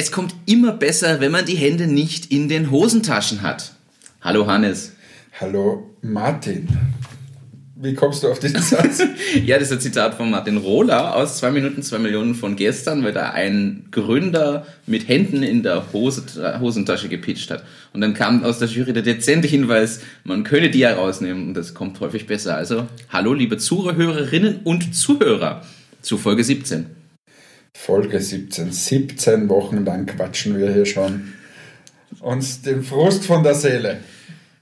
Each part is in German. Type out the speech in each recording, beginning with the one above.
Es kommt immer besser, wenn man die Hände nicht in den Hosentaschen hat. Hallo Hannes. Hallo Martin. Wie kommst du auf diesen Satz? ja, das ist ein Zitat von Martin Rohler aus 2 Minuten 2 Millionen von gestern, weil da ein Gründer mit Händen in der Hose, Hosentasche gepitcht hat. Und dann kam aus der Jury der dezente Hinweis, man könne die ja rausnehmen und das kommt häufig besser. Also, hallo liebe Zuhörerinnen und Zuhörer zu Folge 17. Folge 17. 17 Wochen lang quatschen wir hier schon uns den Frust von der Seele.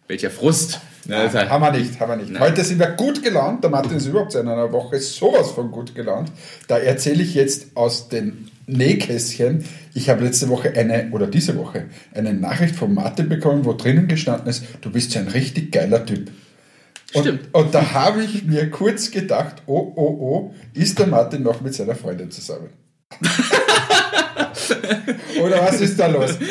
Welcher Frust? Ja, ja, haben wir nicht, haben wir nicht. Nein. Heute sind wir gut gelaunt. Der Martin ist überhaupt seit einer Woche sowas von gut gelaunt. Da erzähle ich jetzt aus den Nähkästchen. Ich habe letzte Woche eine, oder diese Woche, eine Nachricht von Martin bekommen, wo drinnen gestanden ist, du bist ja ein richtig geiler Typ. Und, und da habe ich mir kurz gedacht, oh, oh, oh, ist der Martin noch mit seiner Freundin zusammen? Oder was ist da los?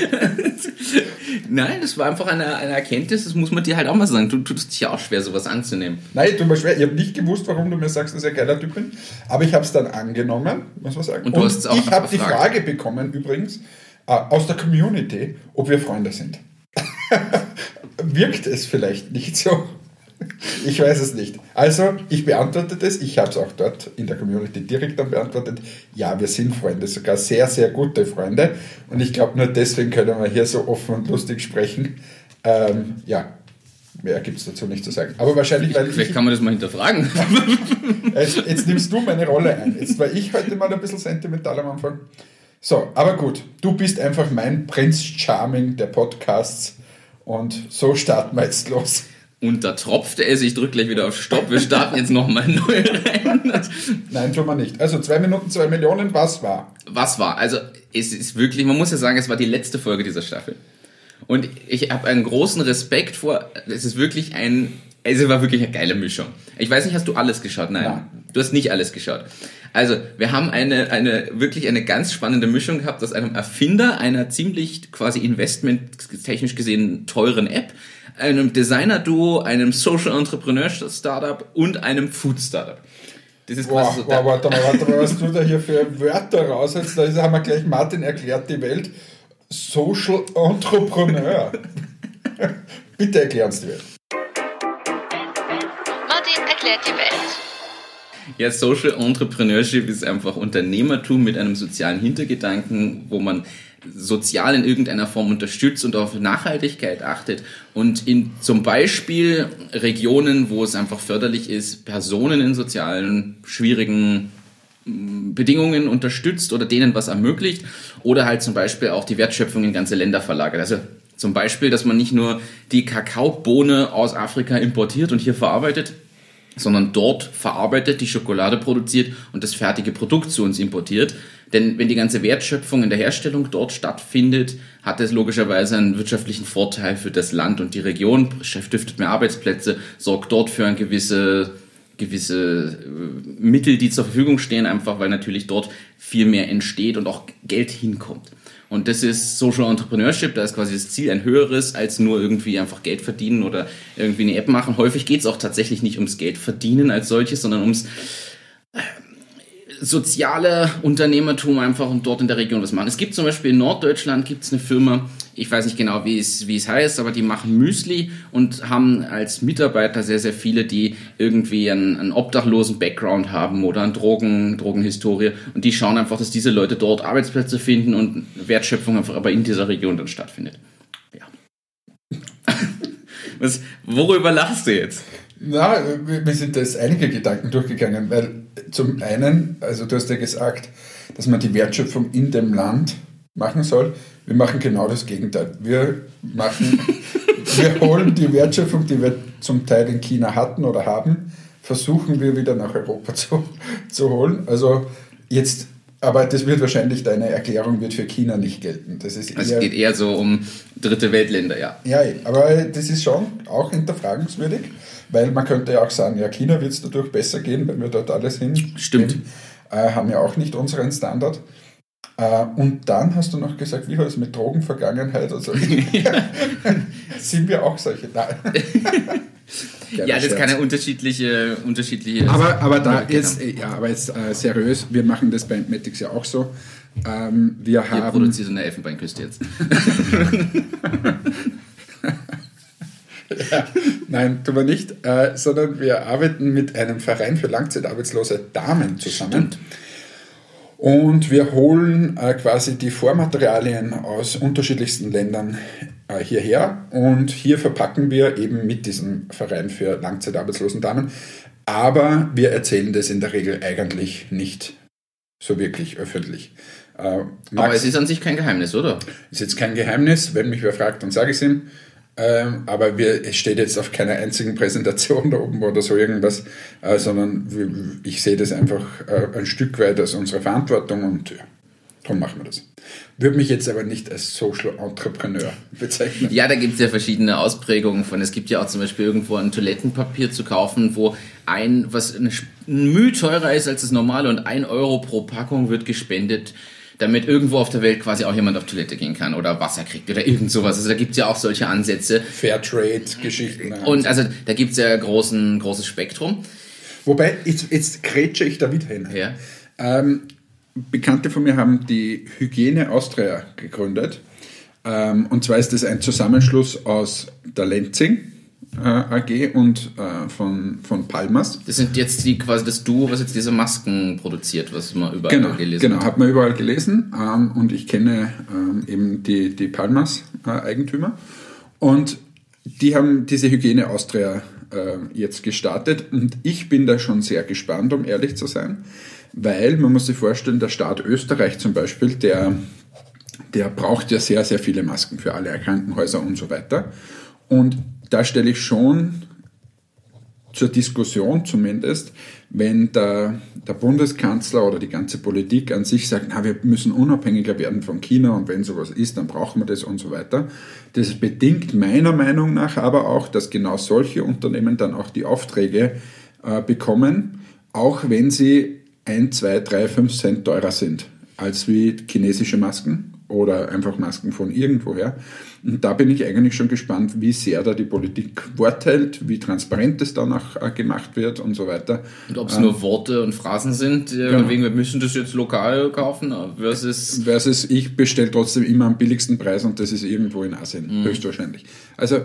Nein, das war einfach eine, eine Erkenntnis, das muss man dir halt auch mal sagen. Du tust dich ja auch schwer, sowas anzunehmen. Nein, tut mir schwer. Ich habe nicht gewusst, warum du mir sagst, dass ich ein geiler Typ bin. Aber ich habe es dann angenommen, muss man sagen. Und, du hast es auch ich habe die Frage bekommen, übrigens, äh, aus der Community, ob wir Freunde sind. Wirkt es vielleicht nicht so? Ich weiß es nicht. Also, ich beantworte das. Ich habe es auch dort in der Community direkt dann beantwortet. Ja, wir sind Freunde, sogar sehr, sehr gute Freunde. Und ich glaube, nur deswegen können wir hier so offen und lustig sprechen. Ähm, ja, mehr gibt es dazu nicht zu sagen. Aber wahrscheinlich, weil Vielleicht ich, kann man das mal hinterfragen. jetzt, jetzt nimmst du meine Rolle ein. Jetzt war ich heute mal ein bisschen sentimental am Anfang. So, aber gut, du bist einfach mein Prinz Charming der Podcasts. Und so starten wir jetzt los. Und da tropfte es, ich drücke gleich wieder auf Stopp, wir starten jetzt nochmal neu rein. Nein, tun wir nicht. Also zwei Minuten, zwei Millionen, was war? Was war? Also es ist wirklich, man muss ja sagen, es war die letzte Folge dieser Staffel. Und ich habe einen großen Respekt vor, es ist wirklich ein, es war wirklich eine geile Mischung. Ich weiß nicht, hast du alles geschaut? Nein, ja. du hast nicht alles geschaut. Also, wir haben eine, eine, wirklich eine ganz spannende Mischung gehabt aus einem Erfinder einer ziemlich quasi investmenttechnisch gesehen teuren App, einem Designer-Duo, einem Social Entrepreneur-Startup und einem Food-Startup. Das ist quasi boah, so boah, warte mal, warte mal, was du da hier für Wörter raussetzt. Da haben wir gleich Martin erklärt die Welt. Social Entrepreneur. Bitte erklären Sie die Welt. Martin erklärt die Welt. Ja, Social Entrepreneurship ist einfach Unternehmertum mit einem sozialen Hintergedanken, wo man sozial in irgendeiner Form unterstützt und auf Nachhaltigkeit achtet und in zum Beispiel Regionen, wo es einfach förderlich ist, Personen in sozialen schwierigen mm, Bedingungen unterstützt oder denen was ermöglicht oder halt zum Beispiel auch die Wertschöpfung in ganze Länder verlagert. Also zum Beispiel, dass man nicht nur die Kakaobohne aus Afrika importiert und hier verarbeitet, sondern dort verarbeitet, die Schokolade produziert und das fertige Produkt zu uns importiert. Denn wenn die ganze Wertschöpfung in der Herstellung dort stattfindet, hat es logischerweise einen wirtschaftlichen Vorteil für das Land und die Region, stiftet mehr Arbeitsplätze, sorgt dort für ein gewisse gewisse äh, Mittel, die zur Verfügung stehen, einfach weil natürlich dort viel mehr entsteht und auch Geld hinkommt. Und das ist Social Entrepreneurship, da ist quasi das Ziel ein höheres, als nur irgendwie einfach Geld verdienen oder irgendwie eine App machen. Häufig geht es auch tatsächlich nicht ums Geld verdienen als solches, sondern ums äh, soziale Unternehmertum einfach und dort in der Region was machen. Es gibt zum Beispiel in Norddeutschland gibt es eine Firma, ich weiß nicht genau, wie es, wie es heißt, aber die machen Müsli und haben als Mitarbeiter sehr, sehr viele, die irgendwie einen, einen obdachlosen Background haben oder eine Drogen, Drogenhistorie und die schauen einfach, dass diese Leute dort Arbeitsplätze finden und Wertschöpfung einfach aber in dieser Region dann stattfindet. Ja. Was, worüber lachst du jetzt? Na, mir sind da jetzt einige Gedanken durchgegangen, weil zum einen, also du hast ja gesagt, dass man die Wertschöpfung in dem Land machen soll. Wir machen genau das Gegenteil. Wir machen, wir holen die Wertschöpfung, die wir zum Teil in China hatten oder haben, versuchen wir wieder nach Europa zu, zu holen. Also jetzt aber das wird wahrscheinlich, deine Erklärung wird für China nicht gelten. Das ist also es geht eher so um dritte Weltländer, ja. Ja, aber das ist schon auch hinterfragenswürdig. Weil man könnte ja auch sagen, ja, China wird es dadurch besser gehen, wenn wir dort alles hin. Stimmt. Äh, haben ja auch nicht unseren Standard. Äh, und dann hast du noch gesagt, wie war es mit Drogenvergangenheit? Also, sind wir auch solche? Nein. ja, das kann ja unterschiedliche, unterschiedliche. Aber, aber da jetzt, ja, aber jetzt äh, seriös, wir machen das bei Entmatics ja auch so. Ähm, wir haben. produziert in der Elfenbeinküste jetzt. Nein, tun wir nicht, äh, sondern wir arbeiten mit einem Verein für langzeitarbeitslose Damen zusammen. Und wir holen äh, quasi die Vormaterialien aus unterschiedlichsten Ländern äh, hierher und hier verpacken wir eben mit diesem Verein für langzeitarbeitslosen Damen. Aber wir erzählen das in der Regel eigentlich nicht so wirklich öffentlich. Äh, Aber Max es ist an sich kein Geheimnis, oder? ist jetzt kein Geheimnis, wenn mich wer fragt, dann sage ich es ihm. Ähm, aber wir, es steht jetzt auf keiner einzigen Präsentation da oben oder so irgendwas, äh, sondern ich sehe das einfach äh, ein Stück weit als unsere Verantwortung und ja, darum machen wir das. Würde mich jetzt aber nicht als Social Entrepreneur bezeichnen. Ja, da gibt es ja verschiedene Ausprägungen von. Es gibt ja auch zum Beispiel irgendwo ein Toilettenpapier zu kaufen, wo ein, was ein Mühe teurer ist als das normale und ein Euro pro Packung wird gespendet, damit irgendwo auf der Welt quasi auch jemand auf Toilette gehen kann oder Wasser kriegt oder irgend sowas. Also da gibt es ja auch solche Ansätze. Fairtrade-Geschichten. Und also da gibt es ja großen, großes Spektrum. Wobei, jetzt, jetzt grätsche ich da wieder hin. Ja. Ähm, Bekannte von mir haben die Hygiene Austria gegründet. Ähm, und zwar ist das ein Zusammenschluss aus der Lenzing AG und äh, von, von Palmas. Das sind jetzt die quasi das Duo, was jetzt diese Masken produziert, was man überall Genau, gelesen genau, hat. hat man überall gelesen ähm, und ich kenne ähm, eben die, die Palmas-Eigentümer und die haben diese Hygiene Austria äh, jetzt gestartet und ich bin da schon sehr gespannt, um ehrlich zu sein, weil man muss sich vorstellen, der Staat Österreich zum Beispiel, der, der braucht ja sehr, sehr viele Masken für alle Krankenhäuser und so weiter und da stelle ich schon zur Diskussion zumindest, wenn der, der Bundeskanzler oder die ganze Politik an sich sagt, na, wir müssen unabhängiger werden von China und wenn sowas ist, dann brauchen wir das und so weiter. Das bedingt meiner Meinung nach aber auch, dass genau solche Unternehmen dann auch die Aufträge äh, bekommen, auch wenn sie 1, 2, 3, 5 Cent teurer sind als wie chinesische Masken oder einfach Masken von irgendwoher. Und da bin ich eigentlich schon gespannt, wie sehr da die Politik Wort hält, wie transparent es danach äh, gemacht wird und so weiter. Und ob es nur Worte und Phrasen sind, Genau. wegen wir müssen das jetzt lokal kaufen, versus Versus ich bestelle trotzdem immer am billigsten Preis und das ist irgendwo in Asien, höchstwahrscheinlich. Also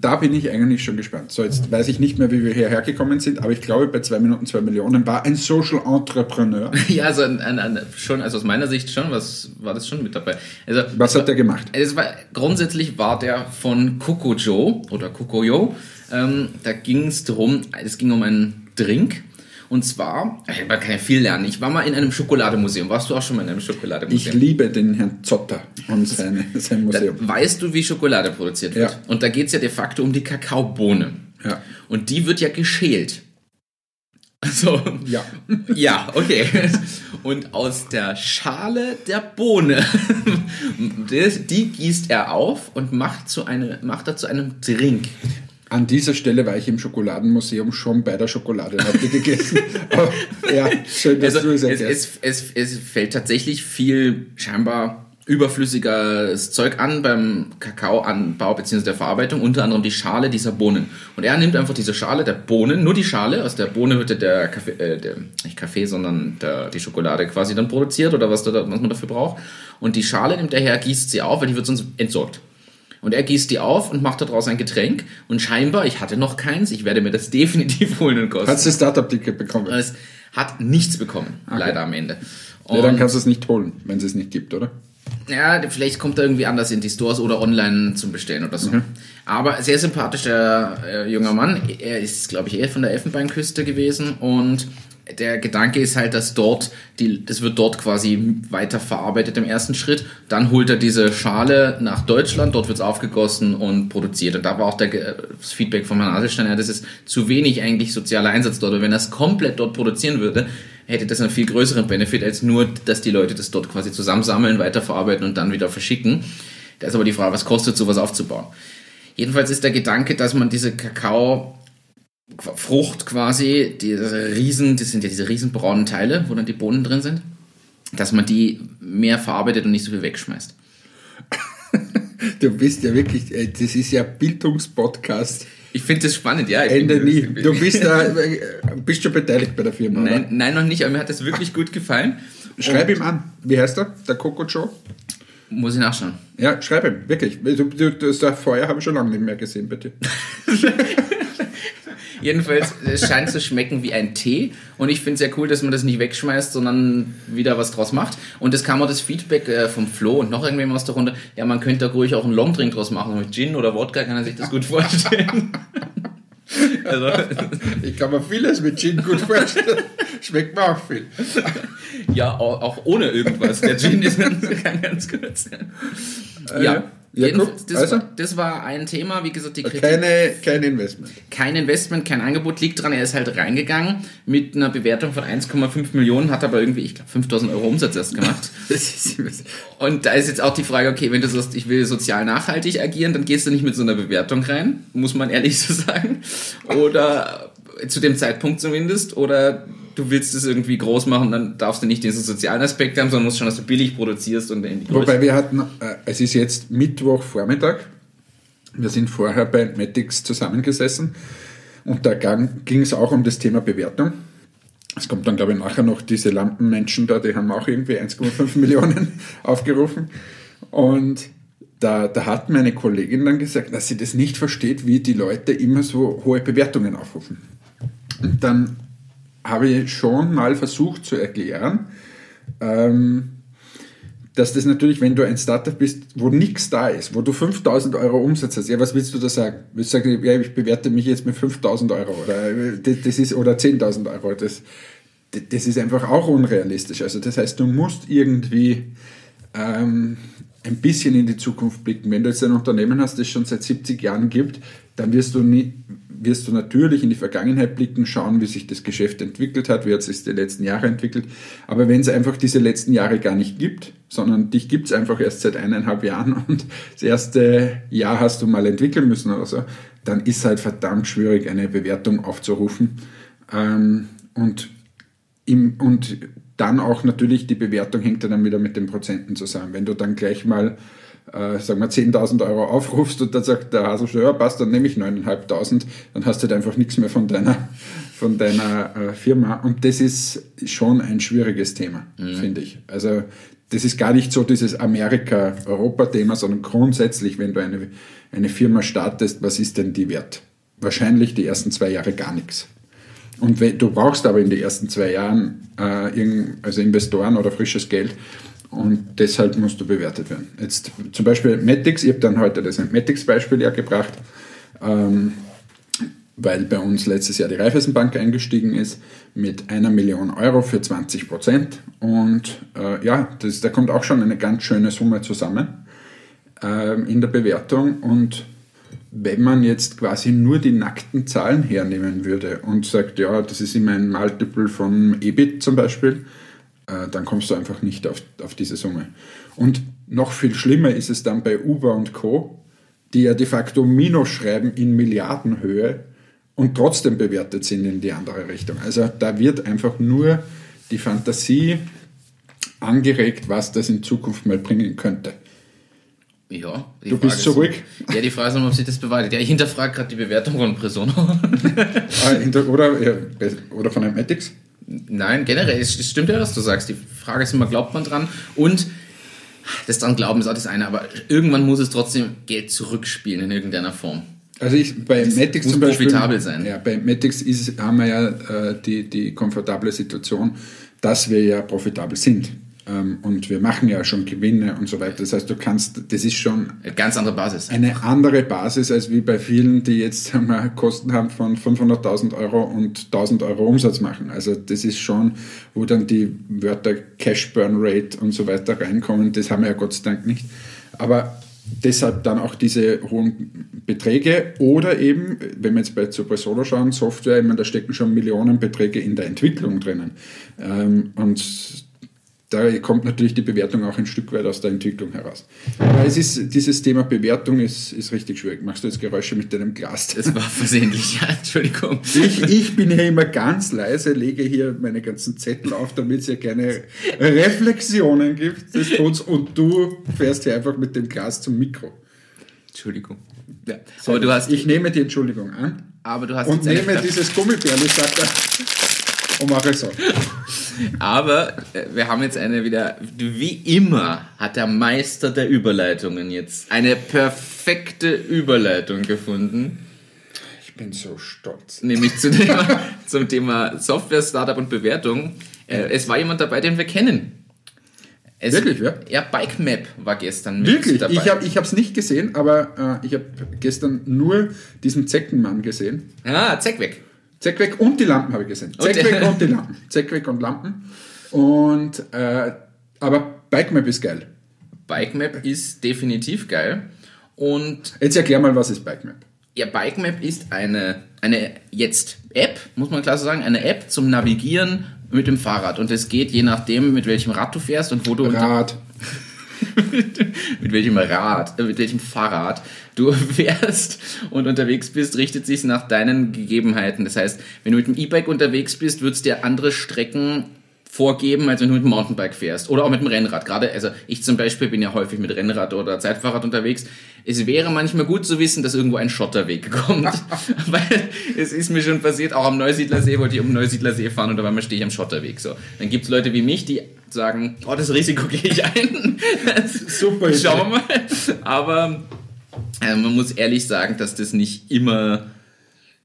da- bin ich eigentlich schon gespannt. So, jetzt weiß ich nicht mehr, wie wir hierher gekommen sind, aber ich glaube, bei 2 Minuten 2 Millionen war ein Social Entrepreneur. Ja, also ein, ein, ein, schon, also aus meiner Sicht schon, was war das schon mit dabei? Also Was hat der gemacht? es war, grundsätzlich war der von Coco Joe oder Coco Joe. Ähm, da ging es darum, es ging um einen Drink. Und zwar, man kann ja viel lernen. Ich war mal in einem Schokolademuseum. Warst du auch schon mal in einem Ich Schokolademuseum? liebe den Herrn Zotter und seine, sein Da Museum. weißt du, wie Schokolade produziert wird? Ja. Und da geht es ja de facto um die Kakaobohne. Ja. Und die wird ja geschält. Also, Ja. ja, okay. Und aus der Schale der Bohne, die gießt er auf und macht, zu eine, macht er zu einem Drink. An dieser Stelle war ich im Schokoladenmuseum schon bei der Schokolade und habe die gegessen. Aber, ja, schön, dass Also, du es erklärst. es, es, es fällt tatsächlich viel scheinbar überflüssiges Zeug an beim Kakaoanbau bzw. der Verarbeitung, unter anderem die Schale dieser Bohnen. Und er nimmt einfach diese Schale der Bohnen, nur die Schale, aus der Bohne wird ja der Kaffee, äh, der, nicht Kaffee, sondern der, die Schokolade quasi dann produziert oder was, da, was man dafür braucht. Und die Schale nimmt er her, gießt sie auf, weil die wird sonst entsorgt. Und er gießt die auf und macht daraus ein Getränk. Und scheinbar, ich hatte noch keins, ich werde mir das definitiv holen und kosten. Hast du das Startup-Ticket bekommen? Es hat nichts bekommen, leider am Ende. ja, dann Und- kannst du es nicht holen, wenn es es nicht gibt, oder? ja, vielleicht kommt er irgendwie anders in die Stores oder online zum Bestellen oder so. Aber sehr sympathischer äh, junger Mann. Er ist, glaube ich, eher von der Elfenbeinküste gewesen und der Gedanke ist halt, dass dort, die, das wird dort quasi weiterverarbeitet im ersten Schritt. Dann holt er diese Schale nach Deutschland, dort wird es aufgegossen und produziert. Und da war auch der, Ge- das Feedback von Herrn Adelstein, ja, das ist zu wenig eigentlich sozialer Einsatz dort. Und wenn es komplett dort produzieren würde, hätte das einen viel größeren Benefit, als nur, dass die Leute das dort quasi zusammensammeln, weiterverarbeiten und dann wieder verschicken. Da ist aber die Frage, was kostet sowas aufzubauen? Jedenfalls ist der Gedanke, dass man diese Kakao Frucht quasi, diese riesen, das sind ja diese riesen braunen Teile, wo dann die Bohnen drin sind, dass man die mehr verarbeitet und nicht so viel wegschmeißt. Du bist ja wirklich, äh, das ist ja Bildungspodcast Ich finde das spannend, ja. Ende nie. Du bist, da, bist schon beteiligt bei der Firma, nein, oder? Nein, noch nicht, aber mir hat das wirklich gut gefallen. Schreib Und ihm an. Wie heißt er? Der Coco Joe? Muss ich nachschauen. Ja, schreib ihm, wirklich. Du, du, das Feuer habe ich schon lange nicht mehr gesehen bei dir. Jedenfalls, es scheint zu schmecken wie ein Tee. Und ich finde es sehr cool, dass man das nicht wegschmeißt, sondern wieder was draus macht. Und das kam auch das Feedback äh, vom Flo und noch irgendwem aus der Runde. Ja, man könnte da ruhig auch einen Longdrink draus machen. Mit Gin oder Wodka kann er sich das gut vorstellen. Also, ich kann mir vieles mit Gin gut vorstellen. Schmeckt mir auch viel. Ja, auch ohne irgendwas. Der Gin ist ganz gut sein. Ja. Ja, Jedenfalls, das, also, war, das war ein Thema, wie gesagt, die Kritik. Keine, kein Investment. Kein Investment, kein Angebot liegt dran. Er ist halt reingegangen mit einer Bewertung von 1,5 Millionen, hat aber irgendwie, ich glaube, 5000 Euro Umsatz erst gemacht. Und da ist jetzt auch die Frage, okay, wenn du sagst, ich will sozial nachhaltig agieren, dann gehst du nicht mit so einer Bewertung rein, muss man ehrlich so sagen. Oder zu dem Zeitpunkt zumindest. Oder du willst es irgendwie groß machen, dann darfst du nicht diesen sozialen Aspekt haben, sondern musst schon, dass du billig produzierst und in die Wobei wir hatten, äh, es ist jetzt Mittwochvormittag, wir sind vorher bei Matix zusammengesessen und da ging es auch um das Thema Bewertung. Es kommt dann, glaube ich, nachher noch diese Lampenmenschen da, die haben auch irgendwie 1,5 Millionen aufgerufen. Und da, da hat meine Kollegin dann gesagt, dass sie das nicht versteht, wie die Leute immer so hohe Bewertungen aufrufen. Und dann habe ich schon mal versucht zu erklären, ähm, dass das natürlich, wenn du ein Startup bist, wo nichts da ist, wo du 5000 Euro Umsatz hast, ja, was willst du da sagen? Willst du sagen, ja, ich bewerte mich jetzt mit 5000 Euro oder, das ist, oder 10.000 Euro? Das, das ist einfach auch unrealistisch. Also, das heißt, du musst irgendwie ähm, ein bisschen in die Zukunft blicken. Wenn du jetzt ein Unternehmen hast, das schon seit 70 Jahren gibt, dann wirst du nie, wirst du natürlich in die Vergangenheit blicken, schauen, wie sich das Geschäft entwickelt hat, wie hat es sich die letzten Jahre entwickelt. Aber wenn es einfach diese letzten Jahre gar nicht gibt, sondern dich gibt es einfach erst seit eineinhalb Jahren und das erste Jahr hast du mal entwickeln müssen oder so, dann ist es halt verdammt schwierig, eine Bewertung aufzurufen. Ähm, und, im, und dann auch natürlich die Bewertung hängt dann wieder mit den Prozenten zusammen. Wenn du dann gleich mal äh, sagen wir 10.000 Euro aufrufst und dann sagt der Hasel schon, ja passt, dann nehme ich 9.500, dann hast du halt einfach nichts mehr von deiner, von deiner äh, Firma. Und das ist schon ein schwieriges Thema, mhm. finde ich. Also das ist gar nicht so dieses Amerika-Europa-Thema, sondern grundsätzlich, wenn du eine, eine Firma startest, was ist denn die wert? Wahrscheinlich die ersten zwei Jahre gar nichts. Und wenn, du brauchst aber in den ersten zwei Jahren äh, also Investoren oder frisches Geld, und deshalb musst du bewertet werden. Jetzt zum Beispiel Matix, ich habe dann heute das Matix-Beispiel ja gebracht, ähm, weil bei uns letztes Jahr die Raiffeisenbank eingestiegen ist mit einer Million Euro für 20 Prozent. Und äh, ja, das, da kommt auch schon eine ganz schöne Summe zusammen äh, in der Bewertung. Und wenn man jetzt quasi nur die nackten Zahlen hernehmen würde und sagt, ja, das ist immer ein Multiple von EBIT zum Beispiel, äh, dann kommst du einfach nicht auf, auf diese Summe. Und noch viel schlimmer ist es dann bei Uber und Co., die ja de facto Minus schreiben in Milliardenhöhe und trotzdem bewertet sind in die andere Richtung. Also da wird einfach nur die Fantasie angeregt, was das in Zukunft mal bringen könnte. Ja, du Frage bist zurück. Ist, ja, die Frage ist, ob sich das bewahrheitet. Ja, ich hinterfrage gerade die Bewertung von Presono. Ah, oder, oder von einem Ethics. Nein, generell, es stimmt ja, was du sagst. Die Frage ist immer, glaubt man dran? Und das dran glauben ist auch das eine, aber irgendwann muss es trotzdem Geld zurückspielen in irgendeiner Form. Also ich, bei das Matix muss zum Beispiel, profitabel sein. Ja, bei Matix ist, haben wir ja äh, die, die komfortable Situation, dass wir ja profitabel sind. Ähm, und wir machen ja schon Gewinne und so weiter. Das heißt, du kannst, das ist schon eine ganz andere Basis. Eine andere Basis als wie bei vielen, die jetzt wir, Kosten haben von 500.000 Euro und 1000 Euro Umsatz machen. Also das ist schon, wo dann die Wörter Cash Burn Rate und so weiter reinkommen. Das haben wir ja Gott sei Dank nicht. Aber deshalb dann auch diese hohen Beträge oder eben, wenn wir jetzt bei, bei Solo schauen, Software, ich meine, da stecken schon Millionenbeträge in der Entwicklung drinnen. Ähm, und da kommt natürlich die Bewertung auch ein Stück weit aus der Entwicklung heraus. Aber es ist, dieses Thema Bewertung ist, ist richtig schwierig. Machst du jetzt Geräusche mit deinem Glas? Das war versehentlich, ja, Entschuldigung. Ich, ich bin hier immer ganz leise, lege hier meine ganzen Zettel auf, damit es ja keine Reflexionen gibt des Tons und du fährst hier einfach mit dem Glas zum Mikro. Entschuldigung. Ja. Aber du hast, ich nehme die Entschuldigung an aber du hast und nehme dieses Gummibärli, sagt er, mache so. Aber äh, wir haben jetzt eine wieder, wie immer hat der Meister der Überleitungen jetzt eine perfekte Überleitung gefunden, Ich bin so stolz. nämlich zu Thema, zum Thema Software, Startup und Bewertung. Äh, es war jemand dabei, den wir kennen. Es, Wirklich, ja? Ja, Bike Map war gestern mit Wirklich, dabei. ich habe es nicht gesehen, aber äh, ich habe gestern nur diesen Zeckenmann gesehen. ah, zack weg. Zeck weg und die Lampen habe ich gesehen. Und- Zeck weg und die Lampen. Zeck weg und Lampen. Und, äh, aber Bikemap ist geil. Bike Map ist definitiv geil. Und Jetzt erklär mal, was ist Bikemap? Ja, Bike Map ist eine, eine jetzt App, muss man klar so sagen, eine App zum Navigieren mit dem Fahrrad. Und es geht je nachdem, mit welchem Rad du fährst und wo du unter, Rad. Mit welchem Rad, äh, mit welchem Fahrrad du fährst und unterwegs bist, richtet sich nach deinen Gegebenheiten. Das heißt, wenn du mit dem E-Bike unterwegs bist, wird es dir andere Strecken vorgeben, als wenn du mit dem Mountainbike fährst oder auch mit dem Rennrad. Gerade, also ich zum Beispiel bin ja häufig mit Rennrad oder Zeitfahrrad unterwegs. Es wäre manchmal gut zu wissen, dass irgendwo ein Schotterweg kommt, weil es ist mir schon passiert, auch am Neusiedlersee wollte ich um Neusiedlersee fahren und auf einmal stehe ich am Schotterweg. So, dann gibt es Leute wie mich, die sagen, oh, das Risiko gehe ich ein. Super. Schauen wir mal. Aber äh, man muss ehrlich sagen, dass das nicht immer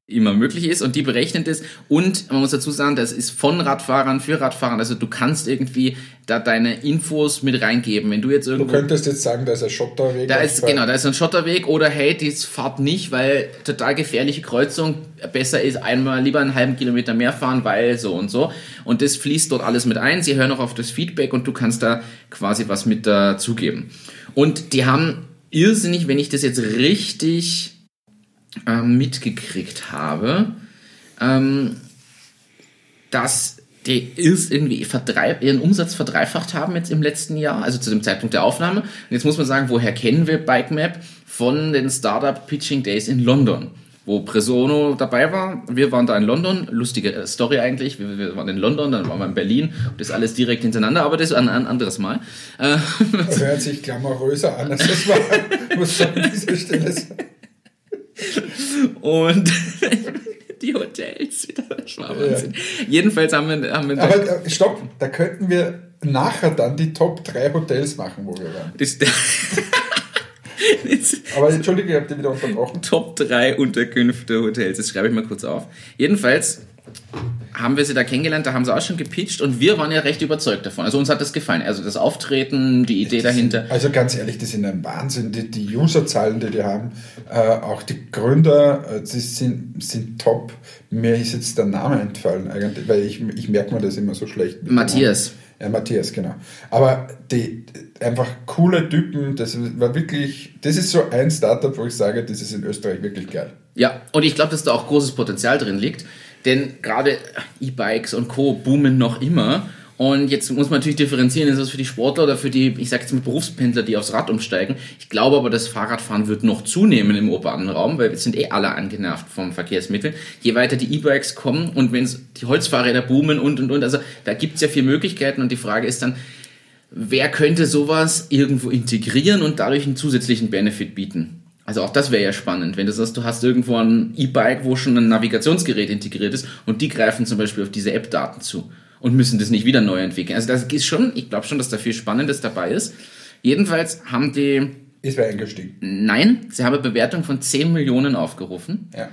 immer möglich ist und die berechnen das und man muss dazu sagen, das ist von Radfahrern für Radfahrern, also du kannst irgendwie da deine Infos mit reingeben, wenn du jetzt Du irgendwo könntest jetzt sagen, da ist ein Schotterweg. da ist, genau, da ist ein Schotterweg oder hey, das fahrt nicht, weil total gefährliche Kreuzung, besser ist einmal lieber einen halben Kilometer mehr fahren, weil so und so. Und das fließt dort alles mit ein. Sie hören auch auf das Feedback und du kannst da quasi was mit dazugeben. Und die haben irrsinnig, wenn ich das jetzt richtig ähm, mitgekriegt habe, ähm, dass die ist irgendwie ihren Umsatz verdreifacht haben jetzt im letzten Jahr, also zu dem Zeitpunkt der Aufnahme. Und jetzt muss man sagen, woher kennen wir Bike Map? Von den Startup Pitching Days in London, wo Presono dabei war. Wir waren da in London, lustige äh, Story eigentlich. Wir, wir waren in London, dann waren wir in Berlin und das alles direkt hintereinander, aber das ein, ein anderes Mal. Das hört sich glamouröser an, als das war. Muss an dieser Stelle sagen. Und die Hotels wieder, das war Wahnsinn. Jedenfalls haben wir, haben wir Aber äh, stopp, da könnten wir nachher dann die Top 3 Hotels machen, wo wir waren. das, das, Aber entschuldige, ich habe dich wieder unterbrochen. Top 3 Unterkünfte, Hotels. Das schreibe ich mal kurz auf. Jedenfalls haben wir sie da kennengelernt, da haben sie auch schon gepitcht und wir waren ja recht überzeugt davon. Also uns hat das gefallen. Also das Auftreten, die Idee dahinter. Also ganz ehrlich, die sind ein Wahnsinn. Die, die Userzahlen, die die haben, äh, auch die Gründer, äh, die sind, sind top. Mir ist jetzt der Name entfallen eigentlich, weil ich, ich merke mir das immer so schlecht. Matthias. Ja, Matthias, genau. Aber die, einfach coole Typen, das war wirklich, das ist so ein Startup, wo ich sage, das ist in Österreich wirklich geil. Ja, und ich glaube, dass da auch großes Potenzial drin liegt. Denn gerade E-Bikes und Co. boomen noch immer. Und jetzt muss man natürlich differenzieren, ist das für die Sportler oder für die, ich sage jetzt mal Berufspendler, die aufs Rad umsteigen. Ich glaube aber, das Fahrradfahren wird noch zunehmen im urbanen Raum, weil wir sind eh alle angenervt vom Verkehrsmittel. Je weiter die E-Bikes kommen und wenn die Holzfahrräder boomen und und und, also da gibt's ja viele Möglichkeiten und die Frage ist dann, wer könnte sowas irgendwo integrieren und dadurch einen zusätzlichen Benefit bieten? Also auch das wäre ja spannend, wenn du sagst, du hast irgendwo ein E-Bike, wo schon ein Navigationsgerät integriert ist und die greifen zum Beispiel auf diese App-Daten zu und müssen das nicht wieder neu entwickeln. Also das ist schon, ich glaube schon, dass da viel Spannendes dabei ist. Jedenfalls haben die, Ist wer eingestiegen. nein, sie haben eine Bewertung von 10 Millionen aufgerufen Ja.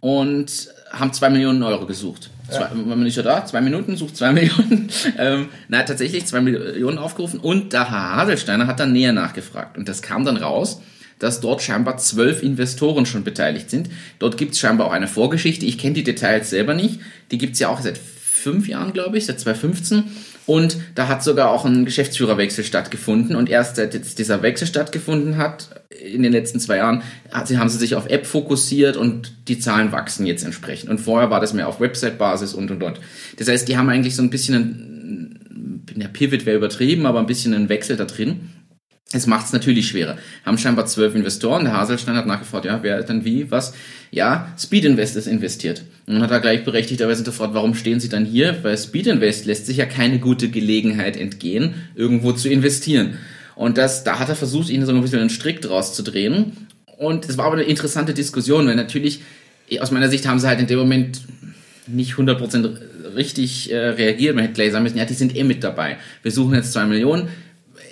und haben zwei Millionen Euro gesucht. Zwei, Wenn man nicht so da, zwei Minuten, sucht zwei Millionen. Ähm, na, tatsächlich zwei Millionen aufgerufen und der Herr Haselsteiner hat dann näher nachgefragt. Und das kam dann raus, dass dort scheinbar zwölf Investoren schon beteiligt sind. Dort gibt es scheinbar auch eine Vorgeschichte. Ich kenne die Details selber nicht. Die gibt es ja auch seit fünf Jahren, glaube ich, seit 2015. Und da hat sogar auch ein Geschäftsführerwechsel stattgefunden. Und erst seit jetzt dieser Wechsel stattgefunden hat, in den letzten zwei Jahren, haben sie sich auf App fokussiert und die Zahlen wachsen jetzt entsprechend. Und vorher war das mehr auf Website-Basis und und und. Das heißt, die haben eigentlich so ein bisschen ein, der Pivot wäre übertrieben, aber ein bisschen einen Wechsel da drin. Es macht es natürlich schwerer. Haben scheinbar zwölf Investoren. Der Haselstein hat nachgefragt, ja, wer dann wie, was? Ja, Speed Invest ist investiert. Und hat er gleich berechtigterweise gefragt, warum stehen Sie dann hier? Bei Speed Invest lässt sich ja keine gute Gelegenheit entgehen, irgendwo zu investieren. Und das, da hat er versucht, ihnen so ein bisschen einen Strick draus zu drehen. Und es war aber eine interessante Diskussion, weil natürlich, aus meiner Sicht haben sie halt in dem Moment nicht 100% richtig äh, reagiert. Man hätte gleich sagen müssen, ja, die sind eh mit dabei. Wir suchen jetzt zwei Millionen.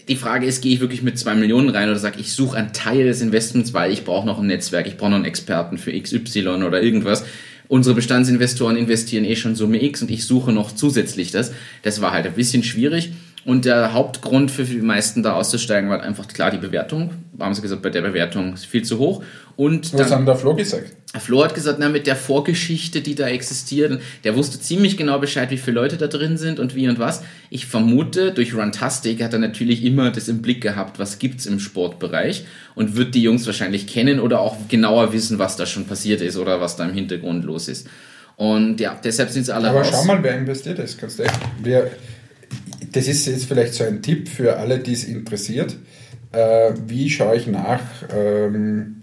Die Frage ist, gehe ich wirklich mit zwei Millionen rein oder sage ich, suche einen Teil des Investments, weil ich brauche noch ein Netzwerk, ich brauche noch einen Experten für XY oder irgendwas. Unsere Bestandsinvestoren investieren eh schon Summe X und ich suche noch zusätzlich das. Das war halt ein bisschen schwierig. Und der Hauptgrund für die meisten da auszusteigen war einfach klar die Bewertung. Haben sie gesagt, bei der Bewertung ist viel zu hoch. Und Was haben der Flo gesagt? Flo hat gesagt, na, mit der Vorgeschichte, die da existiert, der wusste ziemlich genau Bescheid, wie viele Leute da drin sind und wie und was. Ich vermute, durch Runtastic hat er natürlich immer das im Blick gehabt, was gibt's im Sportbereich und wird die Jungs wahrscheinlich kennen oder auch genauer wissen, was da schon passiert ist oder was da im Hintergrund los ist. Und ja, deshalb sind sie alle Aber raus. schau mal, wer investiert ist. Kannst du echt, wer, das ist jetzt vielleicht so ein Tipp für alle, die es interessiert. Äh, wie schaue ich nach, ähm,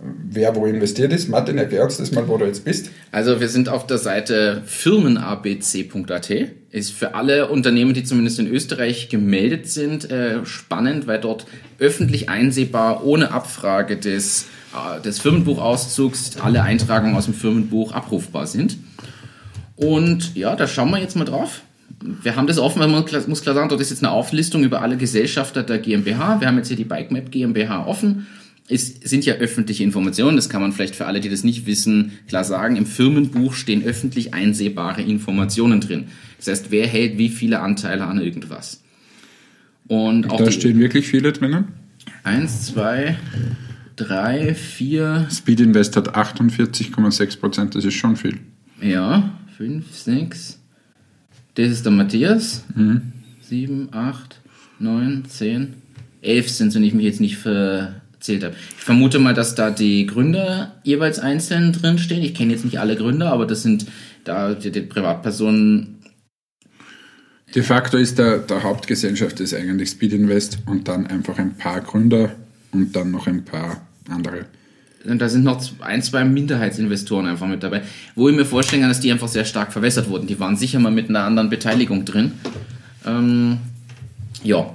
wer wo investiert ist? Martin, erklär uns das mal, wo du jetzt bist. Also wir sind auf der Seite firmenabc.at. Ist für alle Unternehmen, die zumindest in Österreich gemeldet sind, äh, spannend, weil dort öffentlich einsehbar, ohne Abfrage des, äh, des Firmenbuchauszugs, alle Eintragungen aus dem Firmenbuch abrufbar sind. Und ja, da schauen wir jetzt mal drauf. Wir haben das offen, weil man muss klar sagen, dort ist jetzt eine Auflistung über alle Gesellschafter der GmbH. Wir haben jetzt hier die Bikemap GmbH offen. Es sind ja öffentliche Informationen, das kann man vielleicht für alle, die das nicht wissen, klar sagen. Im Firmenbuch stehen öffentlich einsehbare Informationen drin. Das heißt, wer hält wie viele Anteile an irgendwas. Und auch Da stehen wirklich viele drinnen. eins, zwei, drei, vier, Speed Invest hat 48,6 Prozent, das ist schon viel. Ja, 5, 6. Das ist der Matthias. 7, 8, 9, 10, 11 sind, wenn ich mich jetzt nicht verzählt habe. Ich vermute mal, dass da die Gründer jeweils einzeln drinstehen. Ich kenne jetzt nicht alle Gründer, aber das sind da die, die Privatpersonen. De facto ist der, der Hauptgesellschaft ist eigentlich Speed Invest und dann einfach ein paar Gründer und dann noch ein paar andere. Und da sind noch ein, zwei Minderheitsinvestoren einfach mit dabei, wo ich mir vorstellen kann, dass die einfach sehr stark verwässert wurden. Die waren sicher mal mit einer anderen Beteiligung drin. Ähm, ja.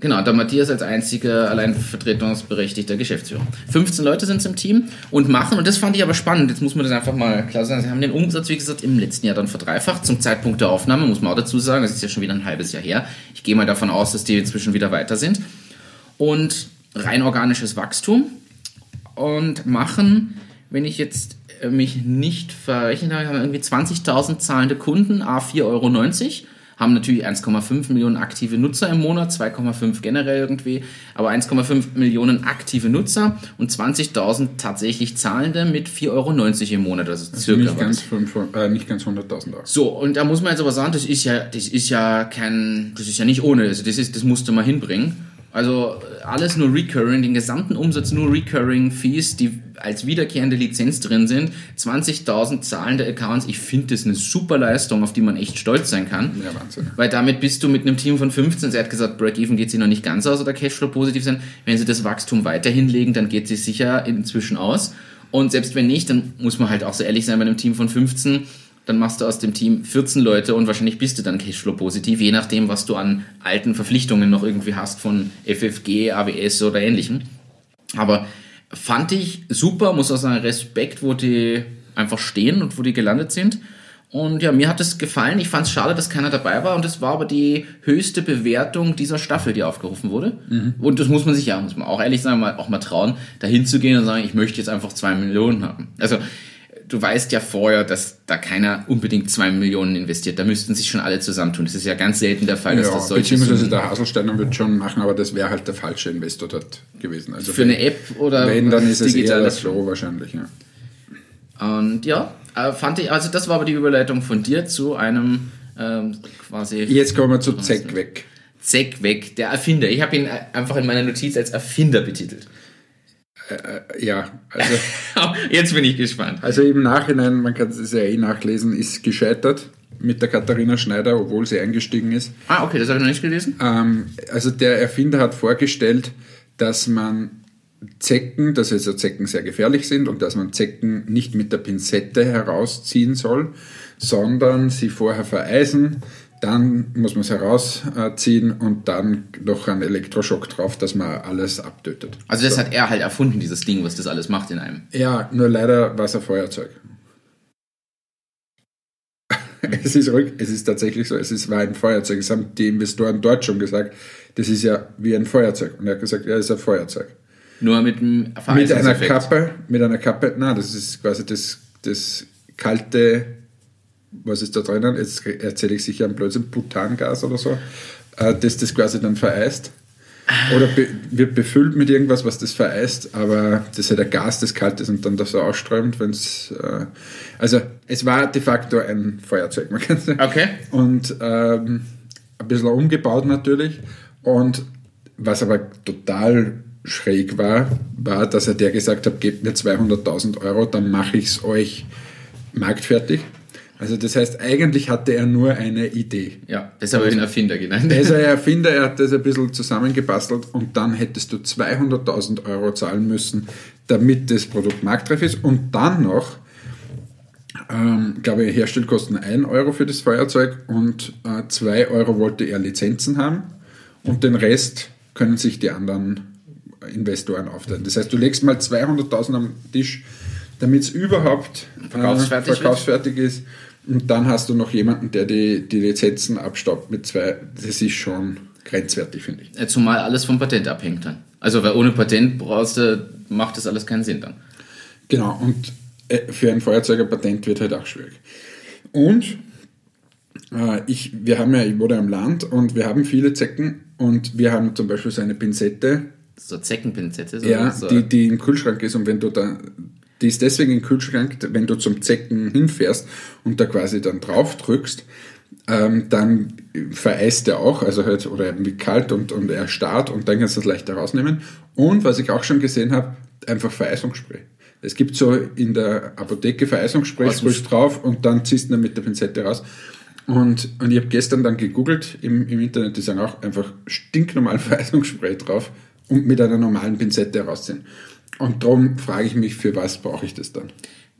Genau, der Matthias als einziger allein vertretungsberechtigter Geschäftsführer. 15 Leute sind im Team und machen, und das fand ich aber spannend, jetzt muss man das einfach mal klar sagen, sie haben den Umsatz, wie gesagt, im letzten Jahr dann verdreifacht. Zum Zeitpunkt der Aufnahme, muss man auch dazu sagen, das ist ja schon wieder ein halbes Jahr her. Ich gehe mal davon aus, dass die inzwischen wieder weiter sind. Und rein organisches Wachstum und machen, wenn ich jetzt äh, mich nicht verrechnet habe, haben wir irgendwie 20.000 zahlende Kunden, a 4,90 Euro, haben natürlich 1,5 Millionen aktive Nutzer im Monat, 2,5 generell irgendwie, aber 1,5 Millionen aktive Nutzer und 20.000 tatsächlich zahlende mit 4,90 Euro im Monat, also circa. Nicht ganz, äh, nicht ganz 100.000 Euro. So, und da muss man jetzt aber sagen, das ist ja, das ist ja kein, das ist ja nicht ohne, also das ist, das musste man hinbringen. Also alles nur recurring, den gesamten Umsatz nur recurring Fees, die als wiederkehrende Lizenz drin sind, 20.000 zahlende Accounts. Ich finde das eine super Leistung, auf die man echt stolz sein kann. Ja, Wahnsinn. Weil damit bist du mit einem Team von 15, sie hat gesagt, Break-Even geht sie noch nicht ganz aus oder Cashflow positiv sein. Wenn sie das Wachstum weiter hinlegen, dann geht sie sicher inzwischen aus. Und selbst wenn nicht, dann muss man halt auch so ehrlich sein, bei einem Team von 15, dann machst du aus dem Team 14 Leute und wahrscheinlich bist du dann Cashflow positiv, je nachdem, was du an alten Verpflichtungen noch irgendwie hast von FFG, AWS oder ähnlichem. Aber fand ich super, muss auch sagen, Respekt, wo die einfach stehen und wo die gelandet sind. Und ja, mir hat es gefallen. Ich fand es schade, dass keiner dabei war. Und es war aber die höchste Bewertung dieser Staffel, die aufgerufen wurde. Und das muss man sich ja, muss man auch ehrlich sagen, mal, auch mal trauen, dahin zu gehen und sagen, ich möchte jetzt einfach zwei Millionen haben. Also, du weißt ja vorher, dass da keiner unbedingt zwei Millionen investiert. Da müssten sich schon alle zusammentun. Das ist ja ganz selten der Fall, dass Ja, das solche beziehungsweise Summen- der Haselsteiner wird schon machen, aber das wäre halt der falsche Investor dort gewesen. Also für eine App oder Wenn, dann ist es eher der das Flow wahrscheinlich. Ja. Und ja, äh, fand ich, also das war aber die Überleitung von dir zu einem ähm, quasi Jetzt kommen wir zu Zeck weg. Zack weg, der Erfinder. Ich habe ihn äh, einfach in meiner Notiz als Erfinder betitelt. Ja, also, Jetzt bin ich gespannt. also im Nachhinein, man kann es ja eh nachlesen, ist gescheitert mit der Katharina Schneider, obwohl sie eingestiegen ist. Ah, okay, das habe ich noch nicht gelesen. Ähm, also der Erfinder hat vorgestellt, dass man Zecken, dass also Zecken sehr gefährlich sind und dass man Zecken nicht mit der Pinzette herausziehen soll, sondern sie vorher vereisen, dann muss man es herausziehen und dann noch einen Elektroschock drauf, dass man alles abtötet. Also das so. hat er halt erfunden, dieses Ding, was das alles macht in einem. Ja, nur leider war es ein Feuerzeug. es, ist, es ist tatsächlich so, es ist, war ein Feuerzeug. Das haben die Investoren dort schon gesagt, das ist ja wie ein Feuerzeug. Und er hat gesagt, ja, das ist ein Feuerzeug. Nur mit einem Mit einer Kappe, mit einer Kappe, na, das ist quasi das, das kalte, was ist da drinnen? Jetzt erzähle ich sicher ein Blödsinn, Butangas oder so, äh, das das quasi dann vereist. Oder be wird befüllt mit irgendwas, was das vereist, aber das ist halt ein Gas, das kalt ist und dann das so ausströmt, wenn es. Äh, also, es war de facto ein Feuerzeug, man kann sagen. Okay. Und ähm, ein bisschen umgebaut natürlich. Und was aber total schräg war, war, dass er der gesagt hat, gebt mir 200.000 Euro, dann mache ich es euch marktfertig. Also das heißt, eigentlich hatte er nur eine Idee. Ja, das habe ich einen Erfinder genannt. Er ist ein Erfinder, er hat das ein bisschen zusammengebastelt und dann hättest du 200.000 Euro zahlen müssen, damit das Produkt marktreif ist und dann noch, ähm, glaube ich, Herstellkosten 1 Euro für das Feuerzeug und äh, 2 Euro wollte er Lizenzen haben und den Rest können sich die anderen Investoren aufteilen. Das heißt, du legst mal 200.000 am Tisch, damit es überhaupt verkaufsfertig, äh, verkaufsfertig ist. Und dann hast du noch jemanden, der die, die Lizenzen abstaubt mit zwei. Das ist schon grenzwertig, finde ich. Zumal alles vom Patent abhängt dann. Also, weil ohne Patent brauchst du, macht das alles keinen Sinn dann. Genau, und äh, für ein Feuerzeug ein Patent wird halt auch schwierig. Und äh, ich, wir haben ja, ich wurde am Land und wir haben viele Zecken und wir haben zum Beispiel so eine Pinzette. So Zeckenpinzette? So ja, so. Die, die im Kühlschrank ist und wenn du da die ist deswegen im Kühlschrank, wenn du zum Zecken hinfährst und da quasi dann drauf drückst, ähm, dann vereist er auch, also halt, oder wird kalt und, und er starrt und dann kannst du das leichter rausnehmen. Und was ich auch schon gesehen habe, einfach Vereisungsspray. Es gibt so in der Apotheke Vereisungsspray, sprühst drauf und dann ziehst du dann mit der Pinzette raus. Und, und ich habe gestern dann gegoogelt im, im Internet, die sagen auch einfach stinknormal Vereisungsspray drauf und mit einer normalen Pinzette herausziehen. Und darum frage ich mich, für was brauche ich das dann?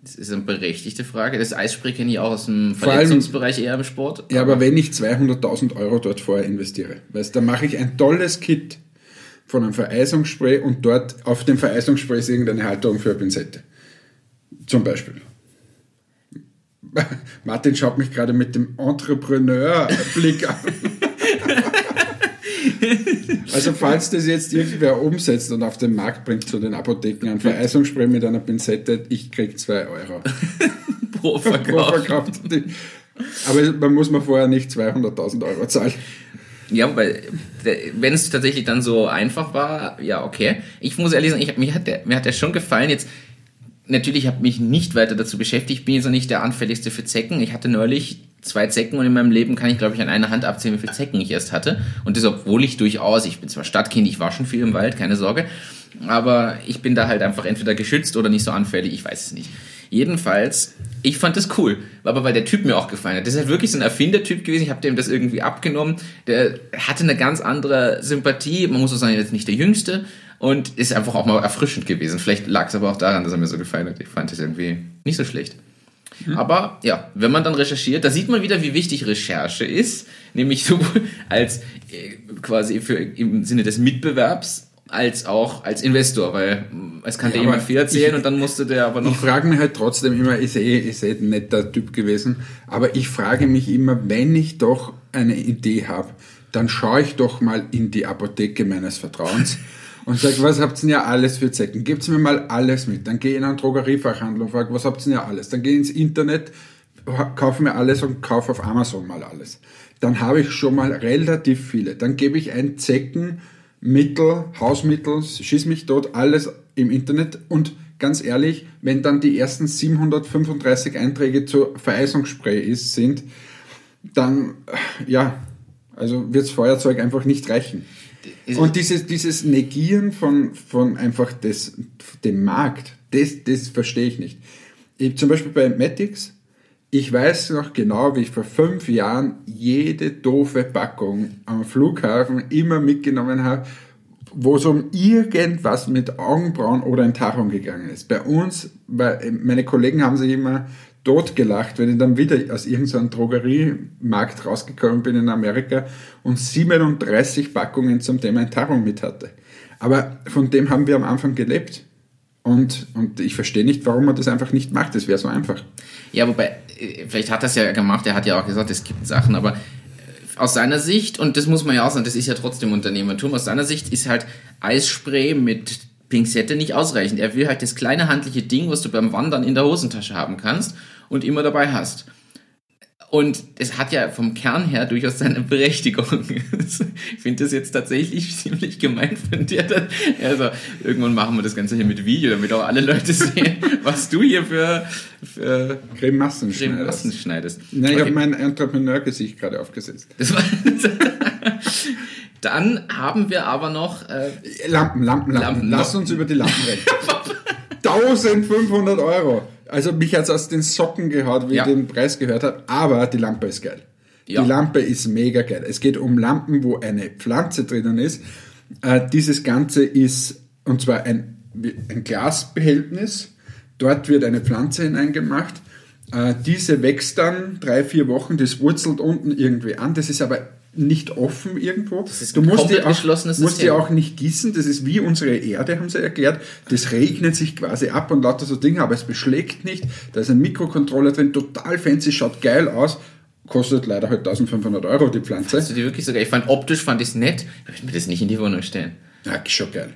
Das ist eine berechtigte Frage. Das Eisspray kenne ich auch aus dem Verletzungsbereich eher im Sport. Ja, aber, aber wenn ich 200.000 Euro dort vorher investiere, weißt, dann mache ich ein tolles Kit von einem Vereisungsspray und dort auf dem Vereisungsspray ist irgendeine Halterung für eine Pinzette. Zum Beispiel. Martin schaut mich gerade mit dem Entrepreneur-Blick an. Also falls das jetzt irgendwer umsetzt und auf den Markt bringt zu den Apotheken ein Vereisungsspray mit einer Pinzette, ich krieg 2 Euro. Pro Verkauf. Pro Verkauf. Aber man muss mir vorher nicht 200.000 Euro zahlen. Ja, weil wenn es tatsächlich dann so einfach war, ja, okay. Ich muss ehrlich sagen, ich, mir, hat der, mir hat der schon gefallen. Jetzt, natürlich habe ich mich nicht weiter dazu beschäftigt. Ich bin jetzt auch nicht der anfälligste für Zecken. Ich hatte neulich zwei Zecken und in meinem Leben kann ich, glaube ich, an einer Hand abzählen, wie viele Zecken ich erst hatte. Und das, obwohl ich durchaus, ich bin zwar Stadtkind, ich war schon viel im Wald, keine Sorge, aber ich bin da halt einfach entweder geschützt oder nicht so anfällig, ich weiß es nicht. Jedenfalls, ich fand das cool, aber weil der Typ mir auch gefallen hat. Das ist halt wirklich so ein Erfindertyp gewesen, ich habe dem das irgendwie abgenommen. Der hatte eine ganz andere Sympathie, man muss auch sagen, jetzt nicht der Jüngste und ist einfach auch mal erfrischend gewesen. Vielleicht lag es aber auch daran, dass er mir so gefallen hat. Ich fand das irgendwie nicht so schlecht. Mhm. Aber ja, wenn man dann recherchiert, da sieht man wieder, wie wichtig Recherche ist, nämlich sowohl als äh, quasi für, im Sinne des Mitbewerbs als auch als Investor, weil es kann ja, dir jemand viel erzählen ich, und dann musste der aber noch. Ich frage mich halt trotzdem immer, ist eh, ist eh ein netter Typ gewesen, aber ich frage mich immer, wenn ich doch eine Idee habe, dann schaue ich doch mal in die Apotheke meines Vertrauens und sage, was habt ihr denn ja alles für Zecken? Gebt mir mal alles mit. Dann gehe ich in einen Drogeriefachhandel und frage, was habt ihr denn ja alles? Dann gehe ins Internet, kaufe mir alles und kaufe auf Amazon mal alles. Dann habe ich schon mal relativ viele. Dann gebe ich ein Zeckenmittel, Hausmittel, schieß mich dort, alles im Internet und ganz ehrlich, wenn dann die ersten 735 Einträge zur Vereisungsspray ist, sind, dann, ja, also wird das Feuerzeug einfach nicht reichen. Und dieses, dieses Negieren von, von einfach des, dem Markt, das, das verstehe ich nicht. Ich, zum Beispiel bei Matix, ich weiß noch genau, wie ich vor fünf Jahren jede doofe Packung am Flughafen immer mitgenommen habe wo es um irgendwas mit Augenbrauen oder Enthaarung gegangen ist. Bei uns, bei, meine Kollegen haben sich immer totgelacht, wenn ich dann wieder aus irgendeinem Drogeriemarkt rausgekommen bin in Amerika und 37 Packungen zum Thema Enthaarung mit hatte. Aber von dem haben wir am Anfang gelebt. Und, und ich verstehe nicht, warum man das einfach nicht macht. Das wäre so einfach. Ja, wobei, äh, vielleicht hat er es ja gemacht, er hat ja auch gesagt, es gibt Sachen, aber äh, aus seiner Sicht, und das muss man ja auch sagen, das ist ja trotzdem Unternehmertum, aus seiner Sicht ist halt Eisspray mit Pinzette nicht ausreichend. Er will halt das kleine handliche Ding, was du beim Wandern in der Hosentasche haben kannst und immer dabei hast. Und es hat ja vom Kern her durchaus seine Berechtigung. ich finde das jetzt tatsächlich ziemlich gemein von dir. Also, irgendwann machen wir das Ganze hier mit Video, damit auch alle Leute sehen, was du hier für, für Grimassen schneidest. Grimassen schneidest. Nein, ich okay. habe mein Entrepreneur-Gesicht gerade aufgesetzt. Dann haben wir aber noch... Äh, Lampen, Lampen, Lampen, Lampen. Lass uns über die Lampen reden. 1500 Euro. Also mich hat es aus den Socken gehaut, wie ja. ich den Preis gehört habe, aber die Lampe ist geil. Ja. Die Lampe ist mega geil. Es geht um Lampen, wo eine Pflanze drinnen ist. Äh, dieses Ganze ist, und zwar ein, ein Glasbehältnis. Dort wird eine Pflanze hineingemacht. Äh, diese wächst dann drei, vier Wochen, das wurzelt unten irgendwie an. Das ist aber nicht offen irgendwo. Das ist du musst die, auch, musst die auch nicht gießen. Das ist wie unsere Erde, haben sie erklärt. Das regnet sich quasi ab und lauter so Dinge, aber es beschlägt nicht. Da ist ein Mikrocontroller drin, total fancy, schaut geil aus. Kostet leider halt 1500 Euro die Pflanze. Hast du die wirklich sogar? Ich fand optisch fand ich es nett. Ich möchte mir das nicht in die Wohnung stellen. Ja, schon geil.